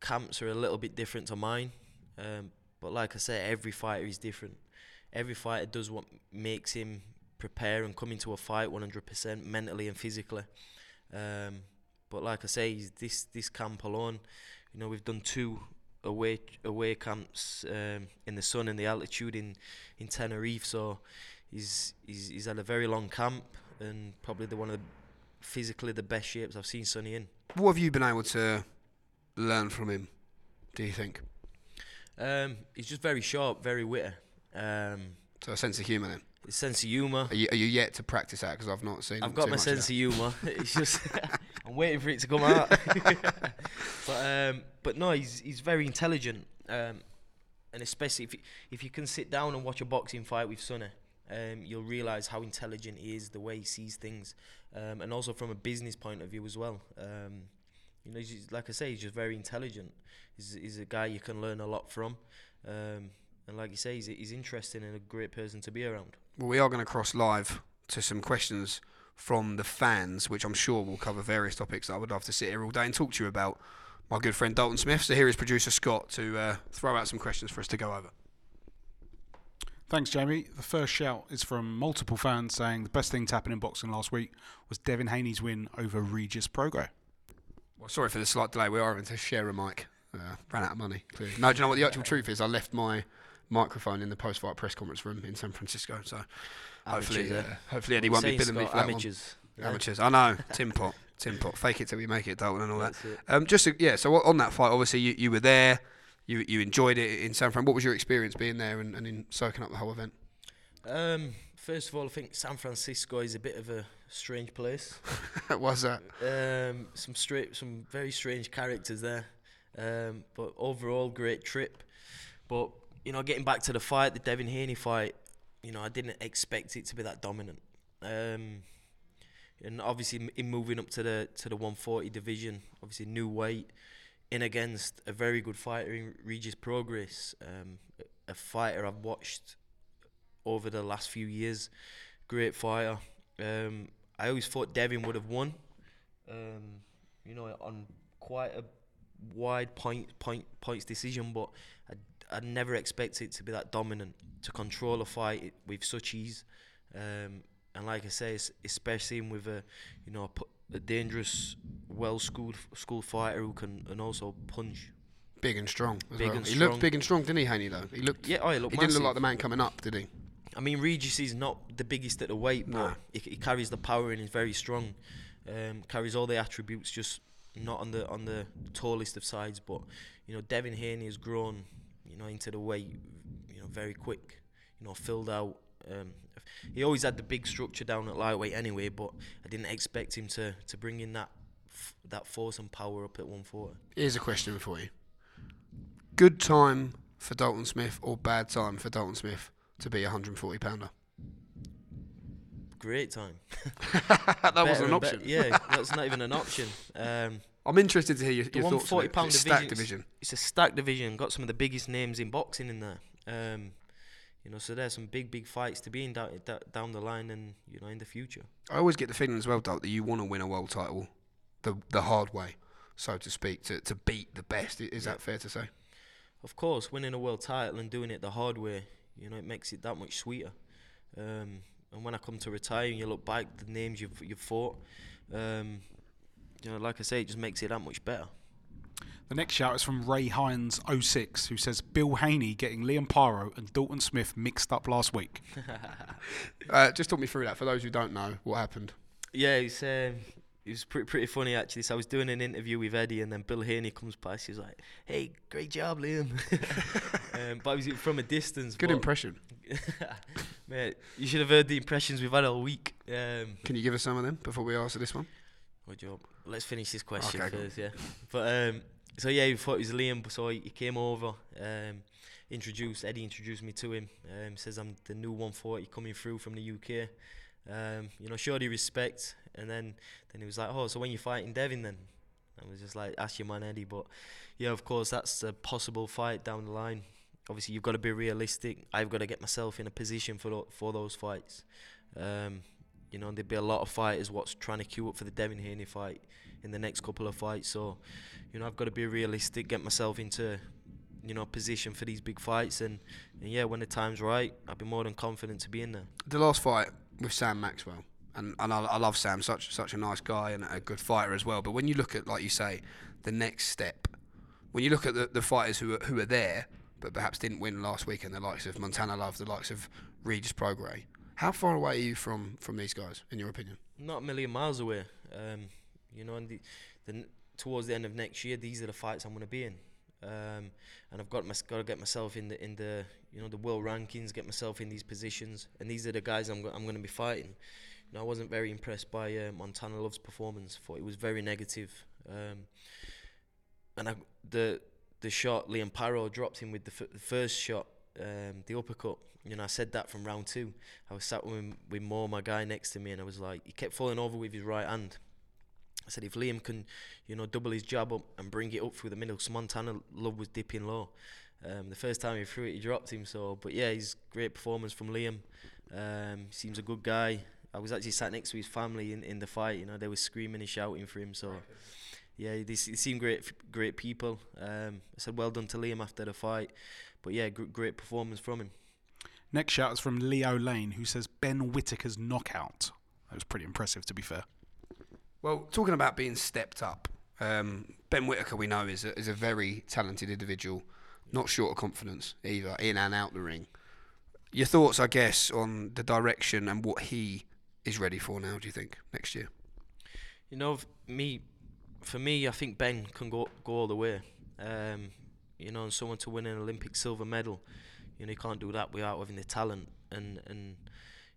camps are a little bit different to mine. Um, but like I said, every fighter is different. Every fighter does what makes him prepare and come into a fight 100% mentally and physically. Um, but like I say, this this camp alone, you know, we've done two away away camps um, in the sun and the altitude in in Tenerife. So he's he's he's had a very long camp and probably the one of the physically the best shapes I've seen Sunny in. What have you been able to learn from him? Do you think? Um, he's just very sharp, very witty. Um, So a sense of humour then. His sense of humour. Are you, are you yet to practice that? Because I've not seen. I've got too my sense of of humour. It's just I'm waiting for it to come out. but um, but no, he's he's very intelligent, um, and especially if you, if you can sit down and watch a boxing fight with Sunny, um, you'll realise how intelligent he is, the way he sees things, um, and also from a business point of view as well. Um, you know, he's like I say, he's just very intelligent. He's, he's a guy you can learn a lot from, um, and like you say, he's, he's interesting and a great person to be around. Well, we are going to cross live to some questions from the fans, which I'm sure will cover various topics that I would love to sit here all day and talk to you about. My good friend Dalton Smith. So here is producer Scott to uh, throw out some questions for us to go over. Thanks, Jamie. The first shout is from multiple fans saying the best thing to happen in boxing last week was Devin Haney's win over Regis Prograis. Well, sorry for the slight delay. We are having to share a mic. Uh, ran out of money. Clearly. No, do you know what the actual truth is? I left my microphone in the post-fight press conference room in San Francisco. So hopefully, uh, hopefully Eddie won't be billing me for that amateurs. one. Amateurs. I know. Tim pot. Tim pot. Fake it till we make it, Dalton, and all that. That's it. Um, just to, yeah. So on that fight, obviously you, you were there. You you enjoyed it in San Fran. What was your experience being there and, and in soaking up the whole event? Um, first of all, I think San Francisco is a bit of a strange place. Was that? Um, some straight, some very strange characters there. Um, but overall, great trip. But you know, getting back to the fight, the Devin Haney fight, you know, I didn't expect it to be that dominant. Um, and obviously, in moving up to the to the 140 division, obviously new weight, in against a very good fighter in Regis Prograis, um, a- fighter I've watched over the last few years. Great fighter. Um, I always thought Devin would have won. Um, you know, on quite a wide point point points decision, but I I never expected it to be that dominant to control a fight with such ease. Um, and like I say, es- especially with a you know a, a dangerous, well schooled schooled fighter who can and also punch. Big and strong. Big well. and he strong. looked big and strong, didn't he, Haney? Though he looked. Yeah, oh, he he looked didn't look like the man coming up, did he? I mean, Regis is not the biggest at the weight, but he, he carries the power and is very strong. Um, carries all the attributes, just not on the on the tallest of sides. But you know, Devin Haney has grown, you know, into the weight, you know, very quick. You know, filled out. Um, he always had the big structure down at lightweight anyway, but I didn't expect him to to bring in that f- that force and power up at 140. Here's a question for you. Good time for Dalton Smith or bad time for Dalton Smith to be a 140 pounder? Great time. that wasn't an option. bet- yeah, that's not even an option. Um, I'm interested to hear your, The your thoughts. on 140 it. pound It's a stacked division- division. it's a stacked division. Got some of the biggest names in boxing in there. Um, you know, so there's some big, big fights to be in down, down the line and you know in the future. I always get the feeling as well, Dalt, that you want to win a world title the the hard way. so to speak, to, to beat the best. Is that fair to say? Of course, winning a world title and doing it the hard way, you know, it makes it that much sweeter. Um, and when I come to retire and you look back, the names you've you've fought, um, you know, like I say, it just makes it that much better. The next shout is from Ray Hines 06, who says Bill Haney getting Liam Paro and Dalton Smith mixed up last week. Uh, just talk me through that for those who don't know what happened. Yeah, it's um, it was pretty pretty funny actually. So I was doing an interview with Eddie, and then Bill Haney comes past. He's like, "Hey, great job, Liam." um, but I was from a distance. Good impression. Mate, you should have heard the impressions we've had all week. Um, Can you give us some of them before we answer this one? Good job. Let's finish this question Okay, first, yeah. But um, so yeah, we thought it was Liam. So he, he came over, um, introduced Eddie introduced me to him. Um, says I'm the new 140 coming through from the UK. Um, you know, showed he respect, and then then he was like, oh, so when you're fighting Devin then? I was just like, ask your man Eddie. But yeah, of course, that's a possible fight down the line. Obviously, you've got to be realistic. I've got to get myself in a position for for those fights. Um, you know, there'd be a lot of fighters what's trying to queue up for the Devin Haney fight in the next couple of fights. So, you know, I've got to be realistic, get myself into, you know, position for these big fights, and, and yeah, when the time's right, I'll be more than confident to be in there. The last fight with Sam Maxwell, and, and I, I love Sam, such such a nice guy and a good fighter as well. But when you look at, like you say, the next step, when you look at the, the fighters who are, who are there, but perhaps didn't win last weekend, the likes of Montana Love, the likes of Regis Prograis, how far away are you from, from these guys, in your opinion? Not a million miles away. Um, you know, and the, the towards the end of next year, these are the fights I'm going to be in. Um, and I've got my, got to get myself in the in the you know the world rankings, get myself in these positions, and these are the guys I'm I'm going to be fighting. You know, I wasn't very impressed by uh, Montana Love's performance. Thought it was very negative. Um, and I, the the shot Liam Paro dropped him with the, f- the first shot, um, the uppercut. You know, I said that from round two. I was sat with with Mo, my guy next to me, and I was like, he kept falling over with his right hand. I said, if Liam can, you know, double his jab up and bring it up through the middle, 'cause Montana Love was dipping low. Um, the first time he threw it, he dropped him. So, but yeah, he's great performance from Liam. Um, seems a good guy. I was actually sat next to his family in, in the fight. You know, they were screaming and shouting for him. So, yeah, they, s- they seem great, great people. Um, I said, well done to Liam after the fight. But yeah, gr- great performance from him. Next shout is from Leo Lane, who says Ben Whitaker's knockout. That was pretty impressive, to be fair. Well, talking about being stepped up, um, Ben Whitaker, we know, is a, is a very talented individual, not short of confidence either, in and out the ring. Your thoughts, I guess, on the direction and what he is ready for now, do you think, next year? You know, f- me, for me, I think Ben can go go all the way. Um, you know, and someone to win an Olympic silver medal, you know, you can't do that without having the talent and and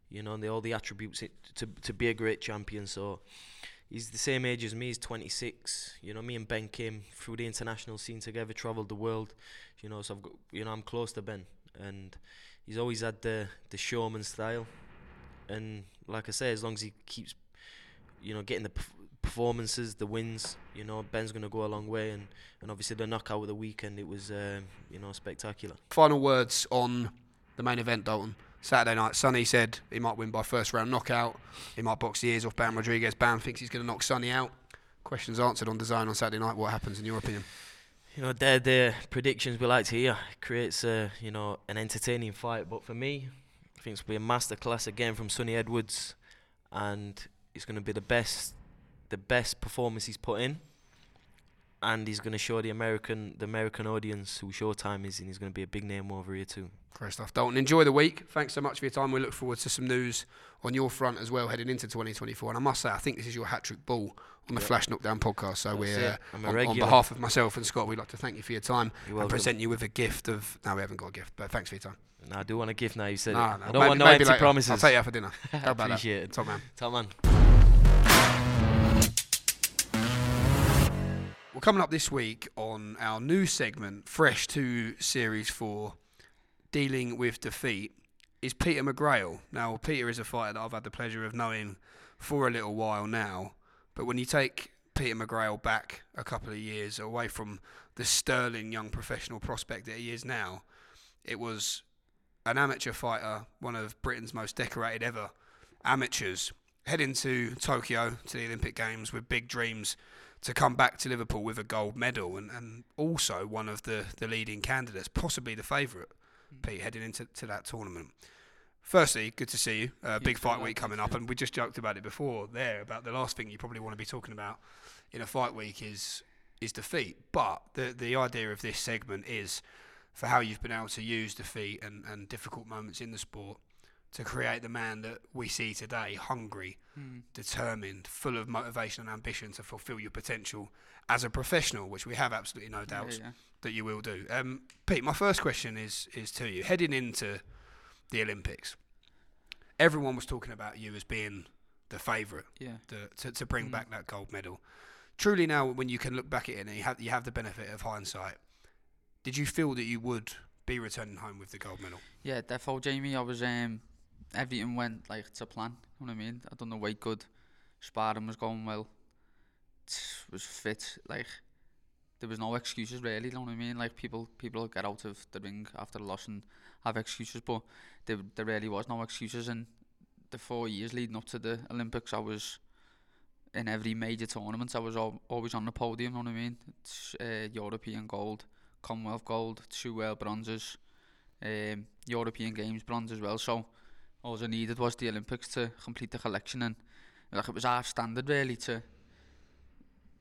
you know, and the, all the attributes it, to to be a great champion. So he's the same age as me. He's 26. You know, me and Ben came through the international scene together, travelled the world. You know, so I've got, you know, I'm close to Ben, and he's always had the the showman style. And like I say, as long as he keeps, you know, getting the performances, the wins, you know, Ben's going to go a long way. And, and obviously the knockout of the weekend, it was, um, you know, spectacular. Final words on the main event, Dalton. Saturday night, Sunny said he might win by first round knockout. He might box the ears off Bam Rodriguez. Bam thinks he's going to knock Sunny out. Questions answered on DAZN on Saturday night. What happens in your opinion? You know, they're the predictions we like to hear. it creates, a, you know, an entertaining fight. But for me, I think it's going to be a masterclass again from Sunny Edwards. And it's going to be the best, the best performance he's put in. And he's going to show the American, the American audience who Showtime is, and he's going to be a big name over here too. Great stuff, Dalton. Enjoy the week. Thanks so much for your time. We look forward to some news on your front as well heading into 2024. And I must say, I think this is your hat trick ball on the Yeah. Flash Knockdown podcast. So That's we're, uh, on, behalf of myself and Scott, we'd like to thank you for your time You're and present you with a gift of. No, we haven't got a gift, but thanks for your time. No, I do want a gift now. You said No, no, I don't maybe- want no empty later. promises. I'll take you out for dinner. How about that? It. Top man. Top man. Well, coming up this week on our new segment, Fresh to Series 4, Dealing with Defeat, is Peter McGrail. Now, Peter is a fighter that I've had the pleasure of knowing for a little while now. But when you take Peter McGrail back a couple of years away from the sterling young professional prospect that he is now, it was an amateur fighter, one of Britain's most decorated ever amateurs, heading to Tokyo to the Olympic Games with big dreams to come back to Liverpool with a gold medal and, and also one of the, the leading candidates, possibly the favourite, Pete, heading into to that tournament. Firstly, good to see you. Uh, big fight week coming up, and we just joked about it before there about the last thing you probably want to be talking about in a fight week is is defeat. But the the idea of this segment is for how you've been able to use defeat and, and difficult moments in the sport to create the man that we see today, hungry, Mm. determined, full of motivation and ambition to fulfil your potential as a professional, which we have absolutely no doubts yeah. that you will do. Um, Pete, my first question is is to you. Heading into the Olympics, everyone was talking about you as being the favourite Yeah. the, to to bring Mm. back that gold medal. Truly, now when you can look back at it and you have you have the benefit of hindsight, did you feel that you would be returning home with the gold medal? Yeah, defo Jamie. I was um everything went like to plan. You know what I mean? I done the weight good. Sparring was going well. Was fit. Like there was no excuses really. You know what I mean? Like people people get out of the ring after a loss and have excuses, but there there really was no excuses. And the four years leading up to the Olympics, I was in every major tournament. I was al- always on the podium. You know what I mean? It's, uh, European gold, Commonwealth gold, two world bronzes um, European Games bronze as well. So all I needed was the Olympics to complete the collection, and like it was our standard really to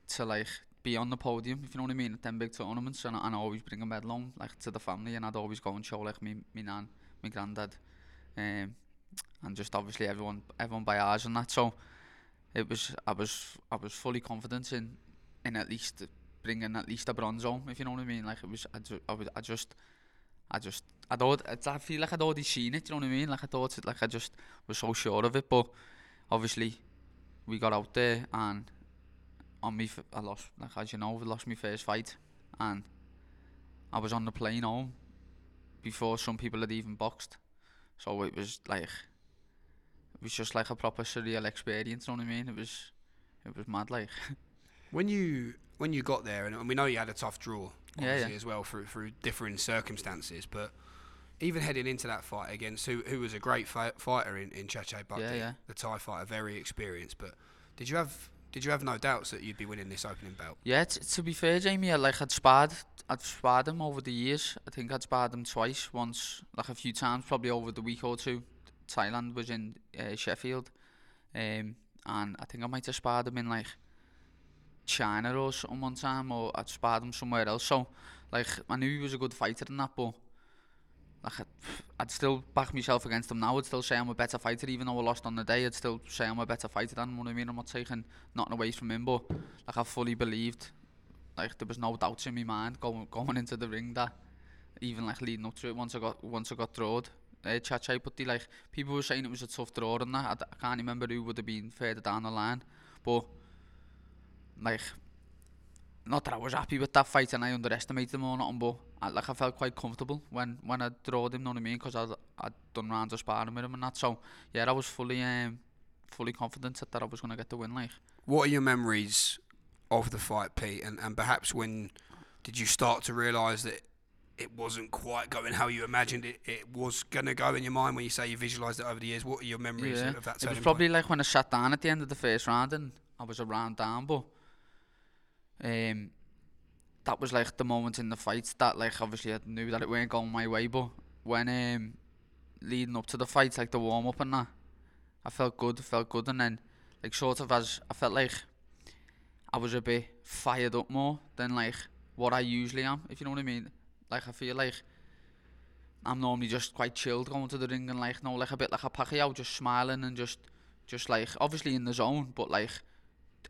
to like be on the podium, if you know what I mean, at them big tournaments, and, and always bring a medal home like to the family, and I'd always go and show like me me nan, my granddad, um, and just obviously everyone everyone by ours and that. So it was I was I was fully confident in in at least bringing at least a bronze home, if you know what I mean. Like it was I, ju- I, would, I just I just I thought I feel like I'd already seen it. Do You know what I mean? Like I thought it, like I just was so sure of it. But obviously, we got out there and on me f- I lost. Like as you know, we lost my first fight, and I was on the plane home before some people had even boxed. So it was like it was just like a proper surreal experience. You know what I mean? It was it was mad. Like When you when you got there, and, we know you had a tough draw, Yeah, obviously yeah. as well through through differing circumstances, but even heading into that fight against who who was a great fi- fighter in in Chatchai Butdee, Yeah, yeah. the Thai fighter, very experienced. But did you have did you have no doubts that you'd be winning this opening belt? Yeah, t- to be fair, Jamie, I, like I'd sparred, I'd sparred him over the years. I think I'd sparred him twice, once, like a few times, probably over the week or two. Thailand was in uh, Sheffield, um, and I think I might have sparred him in like China or something one time, or I'd sparred him somewhere else. So, like, I knew he was a good fighter and that, but I'd, still back myself against him now. I'd still say I'm a better fighter, even though I lost on the day. I'd still say I'm a better fighter than what I mean. I'm not taking nothing away from him, but like I fully believed, like there was no doubts in my mind going going into the ring that even like leading up to it once I got once I got drawed. Uh, Chache Putty, like people were saying it was a tough draw and that. I, I can't remember who would have been further down the line, but like not that I was happy with that fight and I underestimated him or nothing, but I, like I felt quite comfortable when when I drawed him. Know what I mean? Because I'd I'd done rounds of sparring with him and that. So yeah, I was fully um fully confident that, I was gonna get the win. Like. What are your memories of the fight, Pete? And and perhaps when did you start to realise that it wasn't quite going how you imagined it, it was gonna go in your mind when you say you visualised it over the years? What are your memories Yeah, of that? it was probably point? like when I sat down at the end of the first round and I was a round down, but um, that was like the moment in the fight that like obviously I knew that it weren't going my way, but when um, leading up to the fight, like the warm up and that, I felt good, felt good, and then like sort of as I felt like I was a bit fired up more than like what I usually am, if you know what I mean. Like I feel like I'm normally just quite chilled going to the ring and like no like a bit like a Pacquiao just smiling and just just like obviously in the zone but like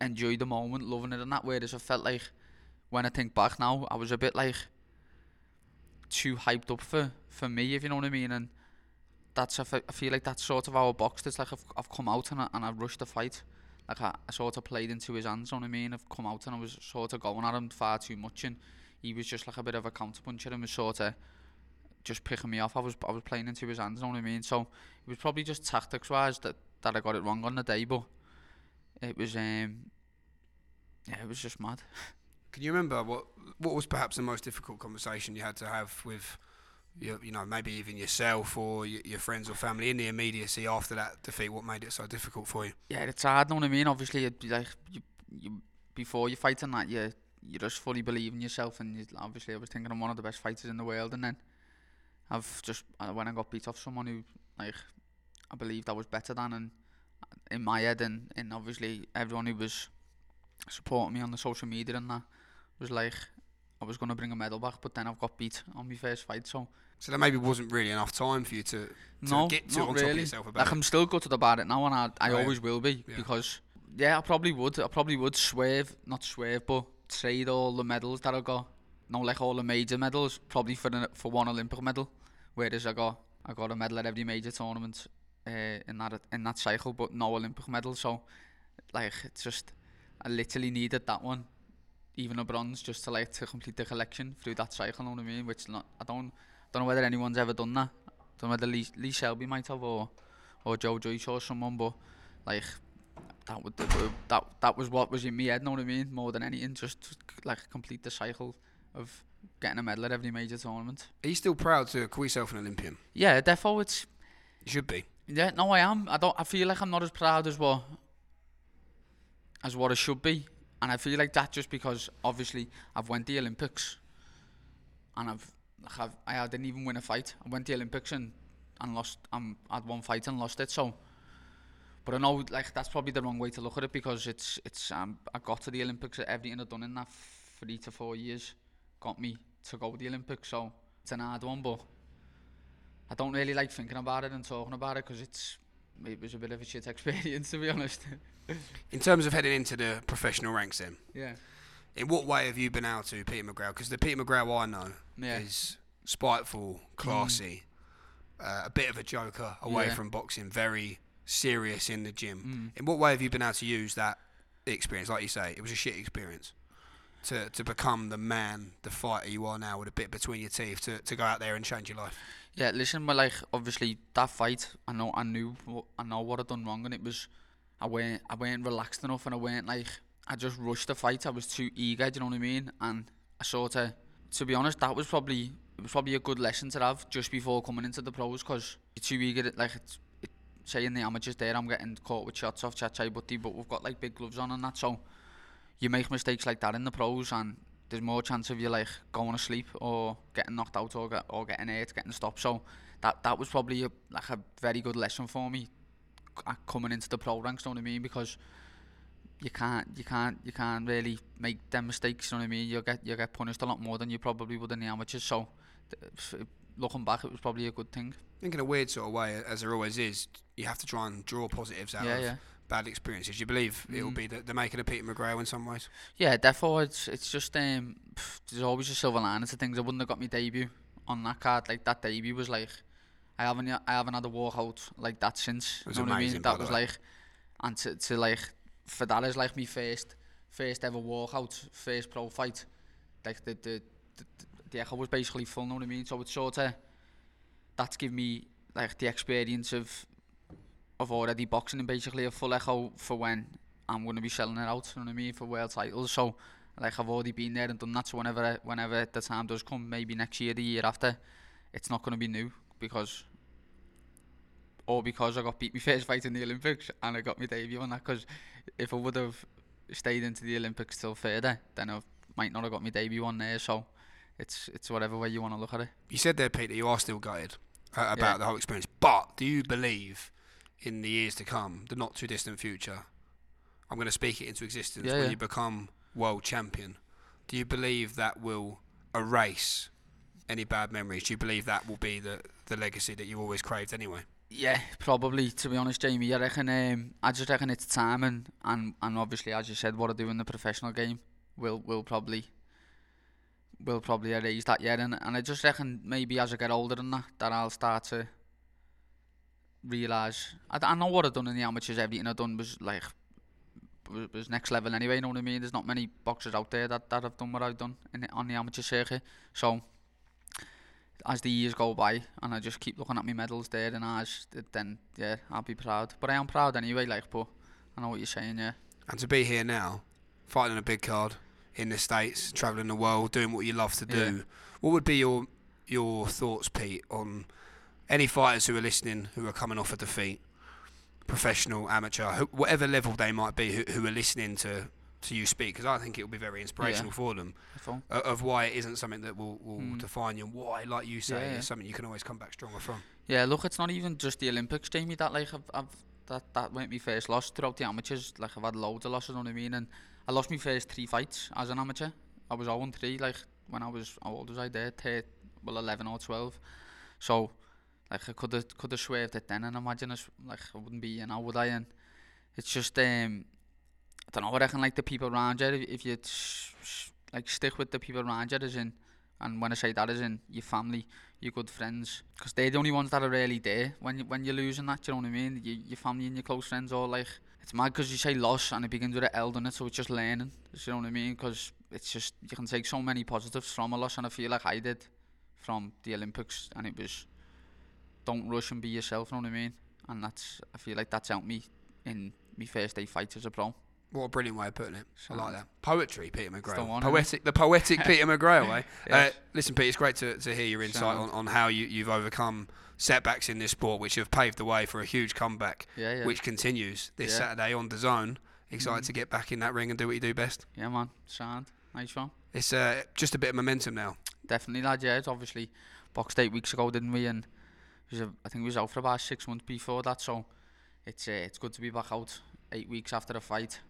enjoy the moment loving it and that whereas I felt like when I think back now I was a bit like too hyped up for for me if you know what I mean and that's I feel like that's sort of I boxed it's like I've, I've come out and I, and I rushed the fight like I, I sort of played into his hands you know what I mean I've come out and I was sort of going at him far too much and he was just like a bit of a counterpuncher and was sort of just picking me off. I was I was playing into his hands, you know what I mean? So it was probably just tactics wise that, that I got it wrong on the day, but it was um yeah, it was just mad. Can you remember what what was perhaps the most difficult conversation you had to have with your, you know maybe even yourself or your, your friends or family in the immediacy after that defeat? What made it so difficult for you? Yeah, it's hard, know what I mean? Obviously, it'd be like you, you before you fight and that you you just fully believe in yourself and you, obviously I was thinking I'm one of the best fighters in the world and then I've just uh, when I got beat off someone who like I believed I was better than and in my head and, and obviously everyone who was supporting me on the social media and that was like I was going to bring a medal back but then I've got beat on my first fight so. So there maybe wasn't really enough time for you to, to no, get to on top of yourself about like it. I'm still gutted about it now and I, I always will be Yeah. because yeah I probably would I probably would swerve not swerve but trade all the medals that I got. No like all the major medals probably for the, for one Olympic medal. Whereas I got I got a medal at every major tournament uh, in that in that cycle but no Olympic medal so like it's just I literally needed that one even a bronze just to like to complete the collection through that cycle you know what I mean? Which not I don't don't know whether anyone's ever done that. Don't know whether Lee, Lee Shelby might have or or Joe Joyce or someone but like that would that that was what was in my head know what I mean? More than anything just like complete the cycle of getting a medal at every major tournament. Are you still proud to call yourself an Olympian? yeah defo it's You should be. yeah no I am. I don't I feel like I'm not as proud as what as what I should be and I feel like that just because obviously I've went the Olympics. And I've I've, I didn't even win a fight. I went the Olympics and and lost um, I had one fight and lost it so. But I know like that's probably the wrong way to look at it because it's it's um, I got to the Olympics everything I've done in that three to four years got me to go to the Olympics so it's an hard one but I don't really like thinking about it and talking about it because it's it was a bit of a shit experience to be honest In terms of heading into the professional ranks, then, yeah in what way have you been able to Peter McGrail? Because the Peter McGrail I know yeah is spiteful, classy, uh, a bit of a joker away Yeah. from boxing, very serious in the gym. mm. In what way have you been able to use that experience? Like you say, it was a shit experience. To, to become the man, the fighter you are now with a bit between your teeth to, to go out there and change your life. Yeah, listen, well, like obviously that fight, I know, I knew, I know what I'd done wrong, and it was, I weren't, I weren't relaxed enough, and I weren't like, I just rushed the fight. I was too eager, do you know what I mean? And I sort of, to be honest, that was probably, it was probably a good lesson to have just before coming into the pros, because you're too eager, like, it's, it, say in the amateurs there, I'm getting caught with shots off Chatchai Butdee, but we've got like big gloves on and that, so you make mistakes like that in the pros, and there's more chance of you like going to sleep or getting knocked out or, get, or getting hurt, getting stopped. So that that was probably a, like a very good lesson for me uh, coming into the pro ranks. You know what I mean? Because you can't you can't you can't really make them mistakes. You know what I mean? You get you get punished a lot more than you probably would in the amateurs. So looking back, it was probably a good thing. I think in a weird sort of way, as there always is, you have to try and draw positives out Yeah, of yeah. Bad experiences. You believe it will Mm. be the, the making of Peter McGrail in some ways. Yeah, therefore it's it's just um pff, there's always a silver lining to things. I wouldn't have got my debut on that card. Like that debut was like I haven't I haven't had a walkout like that since. It was you know what I amazing, mean? That was way. like and to, to like for that is like my first first ever walkout, first pro fight. Like the the the, the echo was basically full, know what I mean? So it's sort of that's given me like the experience of of already boxing and basically a full echo for when I'm going to be selling it out, you know what I mean, for world titles. So like I've already been there and done that. So whenever whenever the time does come, maybe next year, the year after, it's not going to be new because or because I got beat my first fight in the Olympics and I got my debut on that. Because if I would have stayed into the Olympics till further, then I might not have got my debut on there. So it's it's whatever way you want to look at it. You said there, Peter, you are still gutted uh, about Yeah. the whole experience. But do you believe in the years to come, the not too distant future, I'm going to speak it into existence Yeah, when yeah. you become world champion? Do you believe that will erase any bad memories? Do you believe that will be the, the legacy that you always craved anyway? Yeah, probably. To be honest, Jamie, I reckon. Um, I just reckon it's time, and, and and obviously, as you said, what I do in the professional game will will probably will probably erase that. yet. and and I just reckon maybe as I get older than that, that I'll start to realise. I, I know what I've done in the amateurs. Everything I've done was like was, next level anyway. You know what I mean? There's not many boxers out there that, that have done what I've done in the, on the amateur circuit. So as the years go by and I just keep looking at my medals there and as then yeah I'll be proud but I am proud anyway like but I know what you're saying yeah And to be here now, fighting a big card in the States, travelling the world, doing what you love to do, Yeah. what would be your your thoughts, Pete, on any fighters who are listening who are coming off a defeat, professional, amateur, who, whatever level they might be, who, who are listening to, to you speak because I think it will be very inspirational for them uh, of why it isn't something that will, will Mm. define you and why, like you say, Yeah, yeah. it's something you can always come back stronger from. Yeah, look, it's not even just the Olympics, Jamie. That like I've, I've that that went my first loss throughout the amateurs. Like I've had loads of losses, you know what I mean? And I lost my first three fights as an amateur. I was 0 3, like when I was how old was I there? Thir- well, 11 or 12. So like I could have could have swerved it then, and imagine us like I wouldn't be here now, would I? And it's just um, I don't know. What I reckon like the people around you, if, if you sh- sh- like stick with the people around you, as in, and when I say that, as in your family, your good friends, because they're the only ones that are really there when you when you're losing that. You know what I mean? Your, your family and your close friends all like. It's mad because you say loss and it begins with an L, doesn't it? So it's just learning. You know what I mean? Because it's just you can take so many positives from a loss, and I feel like I did from the Olympics, and it was don't rush and be yourself. You know what I mean? And that's I feel like that's helped me in my first day fights as a pro. What a brilliant way of putting it. So I like that. Poetry, Peter McGrail. one, poetic, the poetic Peter McGrail, eh? Uh, listen, Pete, it's great to, to hear your insight on, on how you, you've overcome setbacks in this sport, which have paved the way for a huge comeback, Yeah, yeah. which continues this Yeah. Saturday on DAZN. Excited Mhm. to get back in that ring and do what you do best. Yeah, man. Sound. Nice one. It's uh, just a bit of momentum now. Definitely, lad. Yeah, it's obviously boxed eight weeks ago, didn't we? And it was a, I think we was out for about six months before that. So it's uh, it's good to be back out eight weeks after the fight.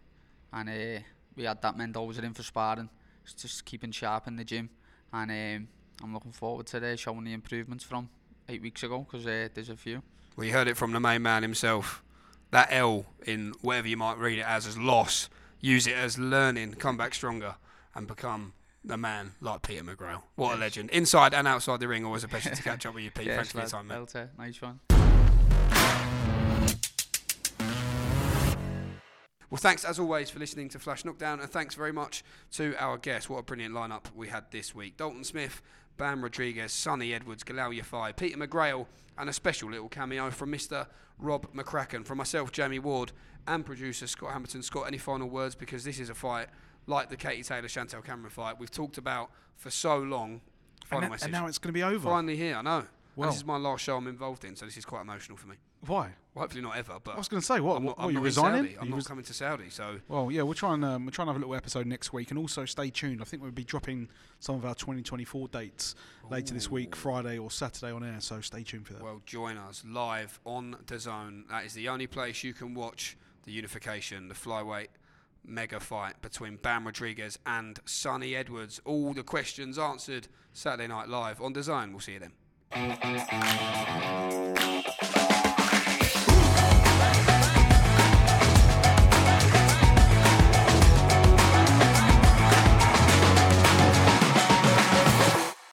And uh, we had that Mendoza in for sparring. Just keeping sharp in the gym. And um, I'm looking forward to uh, showing the improvements from eight weeks ago because uh, there's a few. You heard it from the main man himself. That L in whatever you might read it as as loss, use it as learning, come back stronger, and become a man like Peter McGrail. What a legend. Inside and outside the ring, always a pleasure to catch up with you, Pete. Yes, Thanks for your time. Nice one. Well, thanks as always for listening to Flash Knockdown, and thanks very much to our guests. What a brilliant lineup we had this week: Dalton Smith, Bam Rodriguez, Sunny Edwards, Galal Yafai, Peter McGrail, and a special little cameo from Mr. Rob McCracken. From myself, Jamie Ward, and producer Scott Hamilton. Scott, any final words? Because this is a fight like the Katie Taylor Chantel Cameron fight we've talked about for so long. Final And, message. and now it's going to be over. Finally here, I know. Well- this is my last show I'm involved in, so this is quite emotional for me. Why? Well, hopefully not ever, but I was going to say, what? I'm what, I'm what, you resigning? I'm You not res- coming to Saudi, so Well, yeah, we'll try and um, we'll try and have a little episode next week, and also stay tuned. I think we'll be dropping some of our 2024 dates later this week, Friday or Saturday on air. So stay tuned for that. Well, join us live on DAZN. That is the only place you can watch the unification, the flyweight mega fight between Bam Rodriguez and Sunny Edwards. All the questions answered Saturday night live on DAZN. We'll see you then.